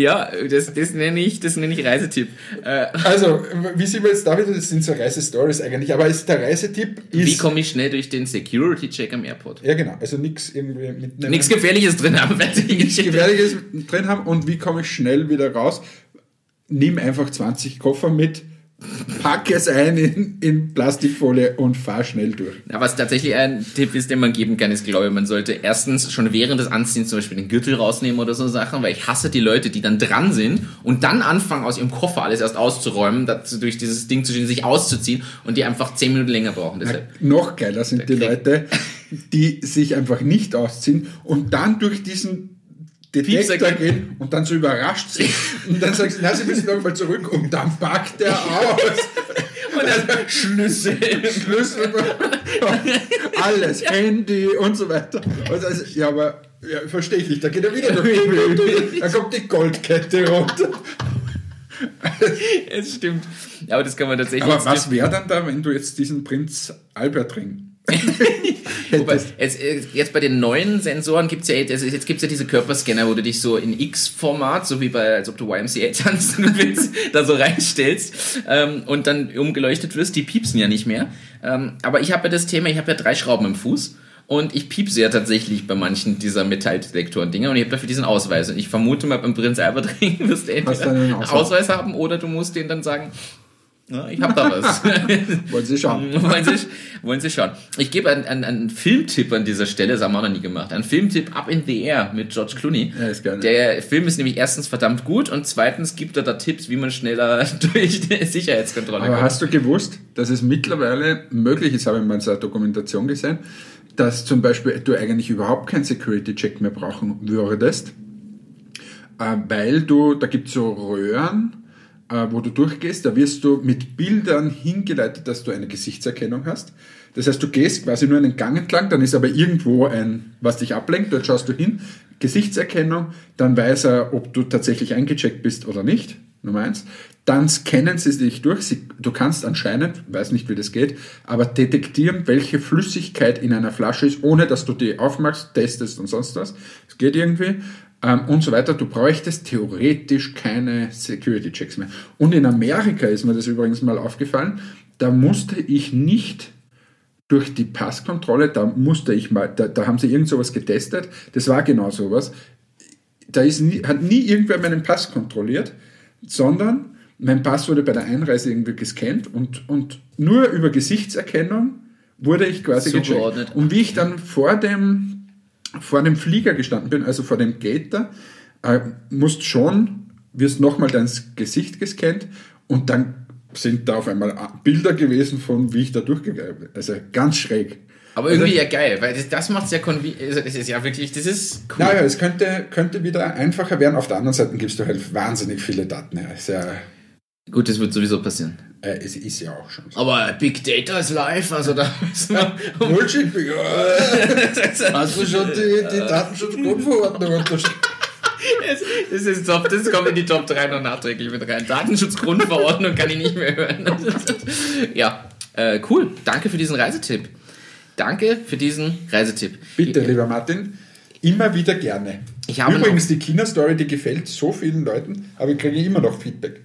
Ja, das, das nenne ich, das nenne ich Reisetipp. Äh, Also, wie sind wir jetzt da wieder? Das sind so Reisestories eigentlich. Aber ist der Reisetipp ist. wie komme ich schnell durch den Security-Check am Airport? ja, genau. Also nichts irgendwie mitnehmen. Nichts Gefährliches drin haben, wenn sie nichts Gefährliches drin haben. Und wie komme ich schnell wieder raus? Nimm einfach 20 Koffer mit, pack es ein in, in Plastikfolie und fahr schnell durch. Ja, was tatsächlich ein Tipp ist, den man geben kann, ist, glaube ich, man sollte erstens schon während des Anziehens zum Beispiel den Gürtel rausnehmen oder so Sachen, weil ich hasse die Leute, die dann dran sind und dann anfangen, aus ihrem Koffer alles erst auszuräumen, dazu durch dieses Ding zu stehen, sich auszuziehen und die einfach 10 Minuten länger brauchen. Deshalb. Noch geiler sind die. Leute, die sich einfach nicht ausziehen und dann durch diesen Detektor gehen und dann so überrascht sind. Und dann sagst du, na, sie müssen nochmal zurück und dann packt er aus. Und dann Schlüssel. Schlüssel, alles, Handy und so weiter. Und also, ja, aber ja, verstehe ich nicht. Da geht er wieder durch. Da kommt die Goldkette runter. Es stimmt. Ja, aber das kann man tatsächlich. Aber was wäre dann da, wenn du jetzt diesen Prinz Albert Ring Wobei, es, äh, jetzt bei den neuen Sensoren gibt's ja, also jetzt gibt's ja diese Körperscanner, wo du dich so in X-Format, so wie bei, als ob du YMCA tanzen willst, da so reinstellst ähm, und dann umgeleuchtet wirst, die piepsen ja nicht mehr. Ähm, aber ich habe ja das Thema, ich habe ja drei Schrauben im Fuß. Und ich piepse ja tatsächlich bei manchen dieser Metalldetektoren-Dinger und ich habe dafür diesen Ausweis. Und ich vermute mal, beim Prinz Albert Ring wirst du entweder einen Ausweis? Ausweis haben oder du musst denen dann sagen, ich habe da was. Wollen Sie schauen? wollen, Sie, wollen Sie schauen. Ich gebe einen, einen, einen Filmtipp an dieser Stelle, das haben wir noch nie gemacht. Ein Filmtipp Up in the Air mit George Clooney. Ja, ist geil. Der Film ist nämlich erstens verdammt gut und zweitens gibt er da Tipps, wie man schneller durch die Sicherheitskontrolle Aber kommt. hast du gewusst, dass es mittlerweile möglich ist, habe ich mal in einer Dokumentation gesehen, dass zum Beispiel du eigentlich überhaupt keinen Security-Check mehr brauchen würdest, äh, weil du, da gibt es so Röhren, wo du durchgehst, da wirst du mit Bildern hingeleitet, dass du eine Gesichtserkennung hast. Das heißt, du gehst quasi nur einen Gang entlang, dann ist aber irgendwo ein, was dich ablenkt, dort schaust du hin, Gesichtserkennung, dann weiß er, ob du tatsächlich eingecheckt bist oder nicht, Nummer eins. Dann scannen sie dich durch, sie, du kannst anscheinend, weiß nicht wie das geht, aber detektieren, welche Flüssigkeit in einer Flasche ist, ohne dass du die aufmachst, testest und sonst was. Es geht irgendwie ähm, und so weiter. Du bräuchtest theoretisch keine Security-Checks mehr. Und in Amerika ist mir das übrigens mal aufgefallen, da musste ich nicht durch die Passkontrolle, da musste ich mal, da, da haben sie irgend sowas getestet, das war genau sowas. Da ist nie, hat nie irgendwer meinen Pass kontrolliert, sondern mein Pass wurde bei der Einreise irgendwie gescannt und, und nur über Gesichtserkennung wurde ich quasi Zugeordnet. gecheckt. Und wie ich dann vor dem, vor dem Flieger gestanden bin, also vor dem Gate da, äh, musst schon, wirst nochmal dein Gesicht gescannt und dann sind da auf einmal Bilder gewesen von, wie ich da durchgegangen bin. Also ganz schräg. Aber irgendwie ja geil, weil das, das macht es ja also das ist ja wirklich, das ist cool. Naja, es könnte, könnte wieder einfacher werden. Auf der anderen Seite gibst du halt wahnsinnig viele Daten. Ja, Gut, das wird sowieso passieren. Äh, es ist ja auch schon so. Aber Big Data ist live, also da müssen wir Bullshit, Hast du schon die, die Datenschutzgrundverordnung unterschrieben? Das ist top, das kommt in die Top 3 noch nachträglich mit rein. Datenschutzgrundverordnung kann ich nicht mehr hören. Ja, äh, cool. Danke für diesen Reisetipp. Danke für diesen Reisetipp. Bitte, lieber Martin, immer wieder gerne. Ich habe Übrigens, die Kinderstory, die gefällt so vielen Leuten, aber ich kriege immer noch Feedback.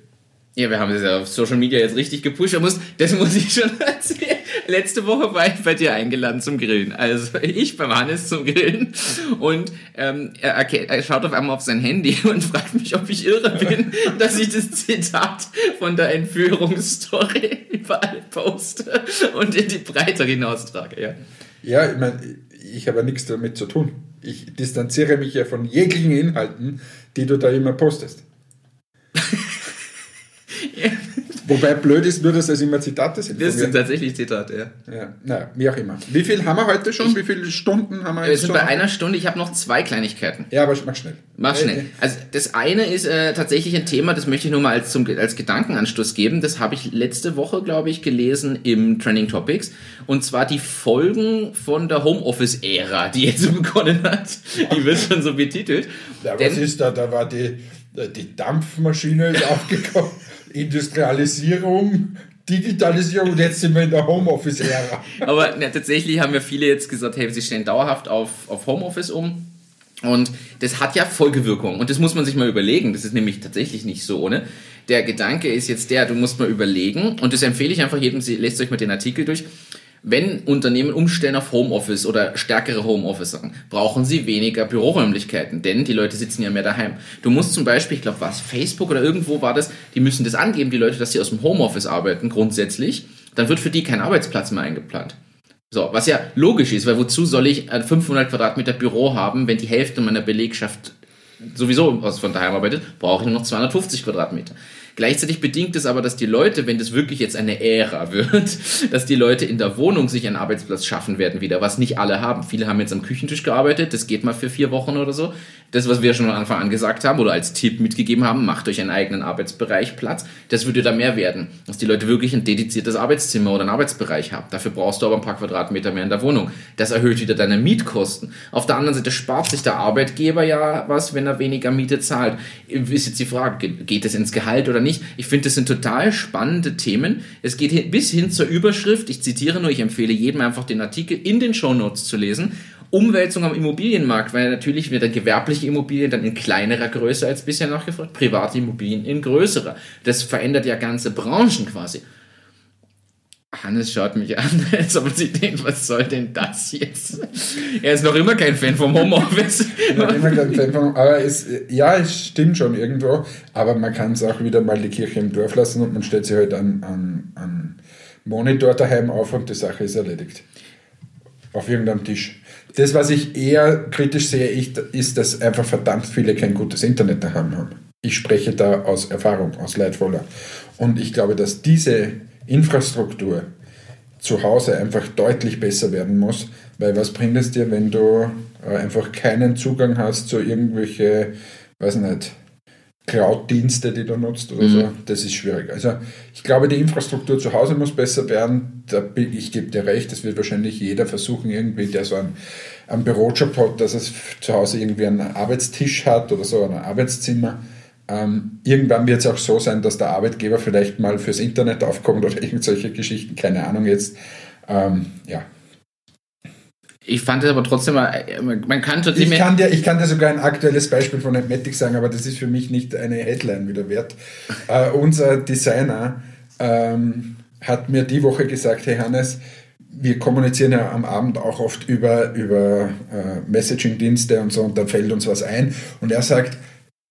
Ja, wir haben das ja auf Social Media jetzt richtig gepusht. Da muss, das muss ich schon erzählen. Letzte Woche war ich bei dir eingeladen zum Grillen. Also ich beim Hannes zum Grillen. Und ähm, er, erke- er schaut auf einmal auf sein Handy und fragt mich, ob ich irre bin, dass ich das Zitat von der Entführungsstory überall poste und in die Breite hinaustrage. Ja. Ja, ich meine, ich habe ja nichts damit zu tun. Ich distanziere mich ja von jeglichen Inhalten, die du da immer postest. Wobei blöd ist nur, dass das immer Zitate sind. Das sind tatsächlich Zitate, ja. ja, naja, wie auch immer. Wie viel haben wir heute schon? Wie viele Stunden haben wir Wir jetzt sind schon? bei einer Stunde. Ich habe noch zwei Kleinigkeiten. ja, aber mach schnell. Mach Äh, schnell. Also das eine ist äh, tatsächlich ein Thema, das möchte ich nur mal als, zum, als Gedankenanstoß geben. Das habe ich letzte Woche, glaube ich, gelesen im Trending Topics. Und zwar die Folgen von der Homeoffice-Ära, die jetzt begonnen hat. Die wird schon so betitelt. Ja, was Denn- ist da? Da war die, die Dampfmaschine ist aufgekommen, Industrialisierung, Digitalisierung und jetzt sind wir in der Homeoffice-Ära. Aber ne, tatsächlich haben ja viele jetzt gesagt, hey, sie stellen dauerhaft auf, auf Homeoffice um. Und das hat ja Folgewirkung. Und das muss man sich mal überlegen. Das ist nämlich tatsächlich nicht so ohne. Der Gedanke ist jetzt der, du musst mal überlegen, und das empfehle ich einfach jedem, lest euch mal den Artikel durch. Wenn Unternehmen umstellen auf Homeoffice oder stärkere Homeoffice-Sachen, brauchen sie weniger Büroräumlichkeiten, denn die Leute sitzen ja mehr daheim. Du musst zum Beispiel, ich glaube, was Facebook oder irgendwo war das, die müssen das angeben, die Leute, dass sie aus dem Homeoffice arbeiten, grundsätzlich. Dann wird für die kein Arbeitsplatz mehr eingeplant. So, was ja logisch ist, weil wozu soll ich ein 500 Quadratmeter Büro haben, wenn die Hälfte meiner Belegschaft sowieso von daheim arbeitet, brauche ich nur noch 250 Quadratmeter. Gleichzeitig bedingt es aber, dass die Leute, wenn das wirklich jetzt eine Ära wird, dass die Leute in der Wohnung sich einen Arbeitsplatz schaffen werden wieder, was nicht alle haben. Viele haben jetzt am Küchentisch gearbeitet, das geht mal für vier Wochen oder so. Das, was wir schon von Anfang an gesagt haben oder als Tipp mitgegeben haben, macht euch einen eigenen Arbeitsbereich Platz. Das würde da mehr werden, dass die Leute wirklich ein dediziertes Arbeitszimmer oder einen Arbeitsbereich haben. Dafür brauchst du aber ein paar Quadratmeter mehr in der Wohnung. Das erhöht wieder deine Mietkosten. Auf der anderen Seite spart sich der Arbeitgeber ja was, wenn er weniger Miete zahlt. Ist jetzt die Frage, geht es ins Gehalt oder nicht? Ich finde, das sind total spannende Themen. Es geht bis hin zur Überschrift. Ich zitiere nur, ich empfehle jedem einfach den Artikel in den Show Notes zu lesen. Umwälzung am Immobilienmarkt, weil natürlich wird der gewerbliche Immobilien dann in kleinerer Größe als bisher nachgefragt, private Immobilien in größerer. Das verändert ja ganze Branchen quasi. Hannes schaut mich an, als ob sie denkt, was soll denn das jetzt? Er ist noch immer kein Fan vom Homeoffice. Noch immer kein Fan von, aber es, ja, es stimmt schon irgendwo, aber man kann es auch wieder mal die Kirche im Dorf lassen und man stellt sich halt an, an, an Monitor daheim auf und die Sache ist erledigt. Auf irgendeinem Tisch. Das, was ich eher kritisch sehe, ist, dass einfach verdammt viele kein gutes Internet daheim haben. Ich spreche da aus Erfahrung, aus Leidvoller. Und ich glaube, dass diese Infrastruktur zu Hause einfach deutlich besser werden muss, weil was bringt es dir, wenn du äh, einfach keinen Zugang hast zu irgendwelche, weiß nicht, Cloud-Dienste, die du nutzt oder so, das ist schwierig. Also ich glaube, die Infrastruktur zu Hause muss besser werden. Da bin, ich gebe dir recht, das wird wahrscheinlich jeder versuchen, irgendwie, der so einen, einen Bürojob hat, dass es zu Hause irgendwie einen Arbeitstisch hat oder so, ein Arbeitszimmer. Ähm, irgendwann wird es auch so sein, dass der Arbeitgeber vielleicht mal fürs Internet aufkommt oder irgendwelche Geschichten, keine Ahnung jetzt. Ähm, ja, Ich fand es aber trotzdem, mal- man kann trotzdem... Ich kann, dir, ich kann dir sogar ein aktuelles Beispiel von Netmatic sagen, aber das ist für mich nicht eine Headline wieder wert. Äh, unser Designer ähm, hat mir die Woche gesagt, hey Hannes, wir kommunizieren ja am Abend auch oft über, über äh, Messaging-Dienste und so und dann fällt uns was ein. Und er sagt,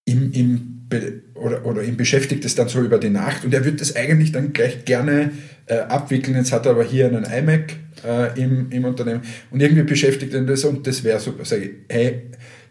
ihm, be- oder, oder ihn beschäftigt es dann so über die Nacht und er würde das eigentlich dann gleich gerne äh, abwickeln. Jetzt hat er aber hier einen iMac äh, im, im Unternehmen und irgendwie beschäftigt ihn das und das wäre super. Sag ich, hey,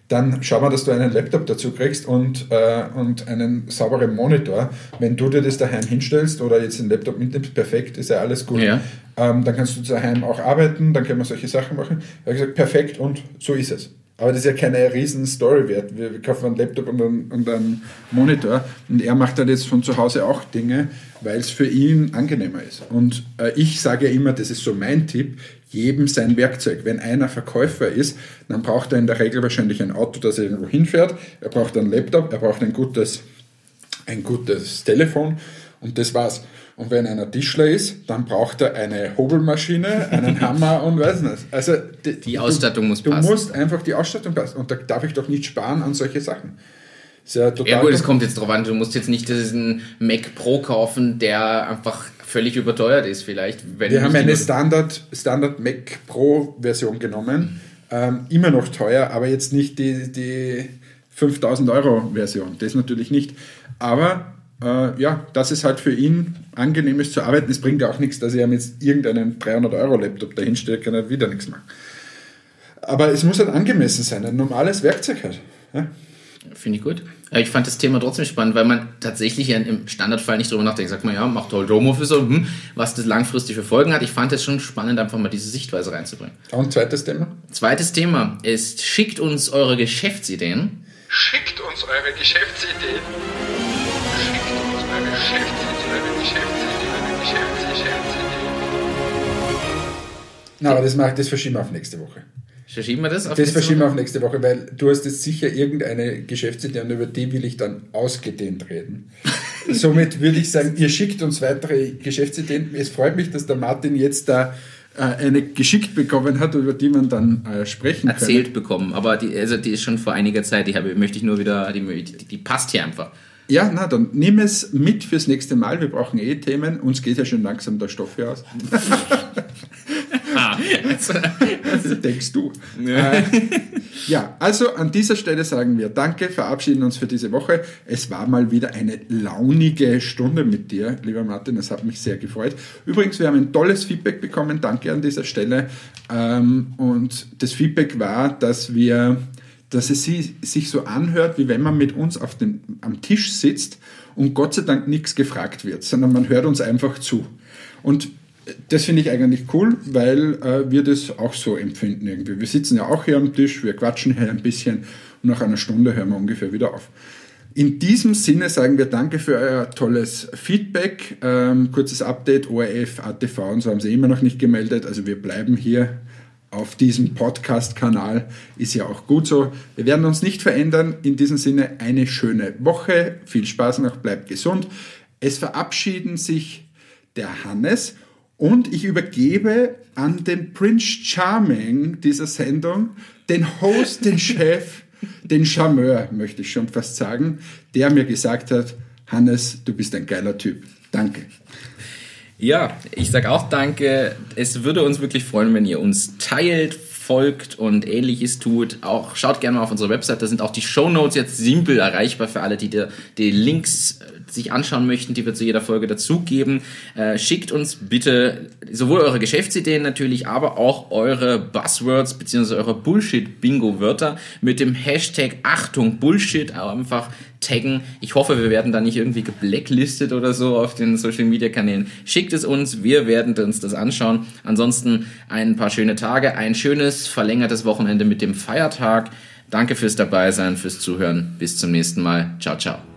dann schau mal, dass du einen Laptop dazu kriegst und, äh, und einen sauberen Monitor. Wenn du dir das daheim hinstellst oder jetzt den Laptop mitnimmst, perfekt, ist ja alles gut. Ja. Ähm, dann kannst du daheim auch arbeiten, dann können wir solche Sachen machen. Er hat gesagt, perfekt und so ist es. Aber das ist ja keine riesen Story wert. Wir, kaufen einen Laptop und einen, und einen Monitor und er macht dann jetzt von zu Hause auch Dinge, weil es für ihn angenehmer ist. Und äh, ich sage ja immer, das ist so mein Tipp, jedem sein Werkzeug. Wenn einer Verkäufer ist, dann braucht er in der Regel wahrscheinlich ein Auto, das er irgendwo hinfährt. Er braucht einen Laptop, er braucht ein gutes, ein gutes Telefon und das war's. Und wenn einer Tischler ist, dann braucht er eine Hobelmaschine, einen Hammer und weiß nicht. Also die, Die Ausstattung muss du passen. musst einfach die Ausstattung passen. Und da darf ich doch nicht sparen an solche Sachen. Ja Ja gut, es kommt jetzt drauf an, du musst jetzt nicht diesen Mac Pro kaufen, der einfach völlig überteuert ist vielleicht. Wir du haben eine Standard, Standard Mac Pro Version genommen. Ähm, immer noch teuer, aber jetzt nicht die, die 5000 Euro Version. Das natürlich nicht. Aber äh, ja, dass es halt für ihn angenehm ist zu arbeiten. Es bringt ja auch nichts, dass ich ihm jetzt irgendeinen 300 Euro Laptop dahin stelle, kann er wieder nichts machen. Aber es muss halt angemessen sein, ein normales Werkzeug halt. Ja? Finde ich gut. Ich fand das Thema trotzdem spannend, weil man tatsächlich im Standardfall nicht drüber nachdenkt. Sagt man, ja, macht halt Homeoffice und hm, was das langfristig für Folgen hat. Ich fand es schon spannend, einfach mal diese Sichtweise reinzubringen. Und zweites Thema? Zweites Thema ist, schickt uns eure Geschäftsideen. Schickt uns eure Geschäftsideen. Na, aber das, macht, das verschieben wir auf nächste Woche. Verschieben wir das? Auf Das nächste verschieben wir auf nächste Woche, weil du hast jetzt sicher irgendeine Geschäftsidee und über die will ich dann ausgedehnt reden. Somit würde ich sagen, ihr schickt uns weitere Geschäftsideen. Es freut mich, dass der Martin jetzt da äh, eine geschickt bekommen hat, über die man dann äh, sprechen kann. erzählt bekommen, aber die, also die ist schon vor einiger Zeit, die habe, möchte ich nur wieder, die, die, die passt hier einfach. Ja, na dann nimm es mit fürs nächste Mal. Wir brauchen eh Themen. Uns geht ja schon langsam der Stoff hier aus. Ah, also, Das denkst du. Äh, ja, also an dieser Stelle sagen wir Danke, verabschieden uns für diese Woche. Es war mal wieder eine launige Stunde mit dir, lieber Martin. Es hat mich sehr gefreut. Übrigens, wir haben ein tolles Feedback bekommen. Danke an dieser Stelle. Ähm, und das Feedback war, dass wir, dass es si- sich so anhört, wie wenn man mit uns auf dem, am Tisch sitzt und Gott sei Dank nichts gefragt wird, sondern man hört uns einfach zu. Und Das finde ich eigentlich cool, weil äh, wir das auch so empfinden irgendwie. Wir sitzen ja auch hier am Tisch, wir quatschen hier ein bisschen und nach einer Stunde hören wir ungefähr wieder auf. In diesem Sinne sagen wir danke für euer tolles Feedback. Ähm, kurzes Update, ORF, ATV und so haben sie immer noch nicht gemeldet. Also wir bleiben hier auf diesem Podcast-Kanal. Ist ja auch gut so. Wir werden uns nicht verändern. In diesem Sinne eine schöne Woche. Viel Spaß noch, bleibt gesund. Es verabschieden sich der Hannes und ich übergebe an den Prince Charming dieser Sendung, den Host, den Chef, den Charmeur, möchte ich schon fast sagen, der mir gesagt hat, Hannes, du bist ein geiler Typ. Danke. Ja, ich sage auch danke. Es würde uns wirklich freuen, wenn ihr uns teilt, folgt und ähnliches tut. Auch schaut gerne mal auf unsere Website, da sind auch die Show Notes jetzt simpel erreichbar für alle, die die, die Links sich anschauen möchten, die wir zu jeder Folge dazugeben. Äh, schickt uns bitte sowohl eure Geschäftsideen natürlich, aber auch eure Buzzwords bzw. eure Bullshit-Bingo-Wörter mit dem Hashtag Achtung Bullshit einfach taggen. Ich hoffe, wir werden da nicht irgendwie geblacklistet oder so auf den Social Media Kanälen. Schickt es uns, wir werden uns das anschauen. Ansonsten ein paar schöne Tage, ein schönes verlängertes Wochenende mit dem Feiertag. Danke fürs Dabeisein, fürs Zuhören. Bis zum nächsten Mal. Ciao, ciao.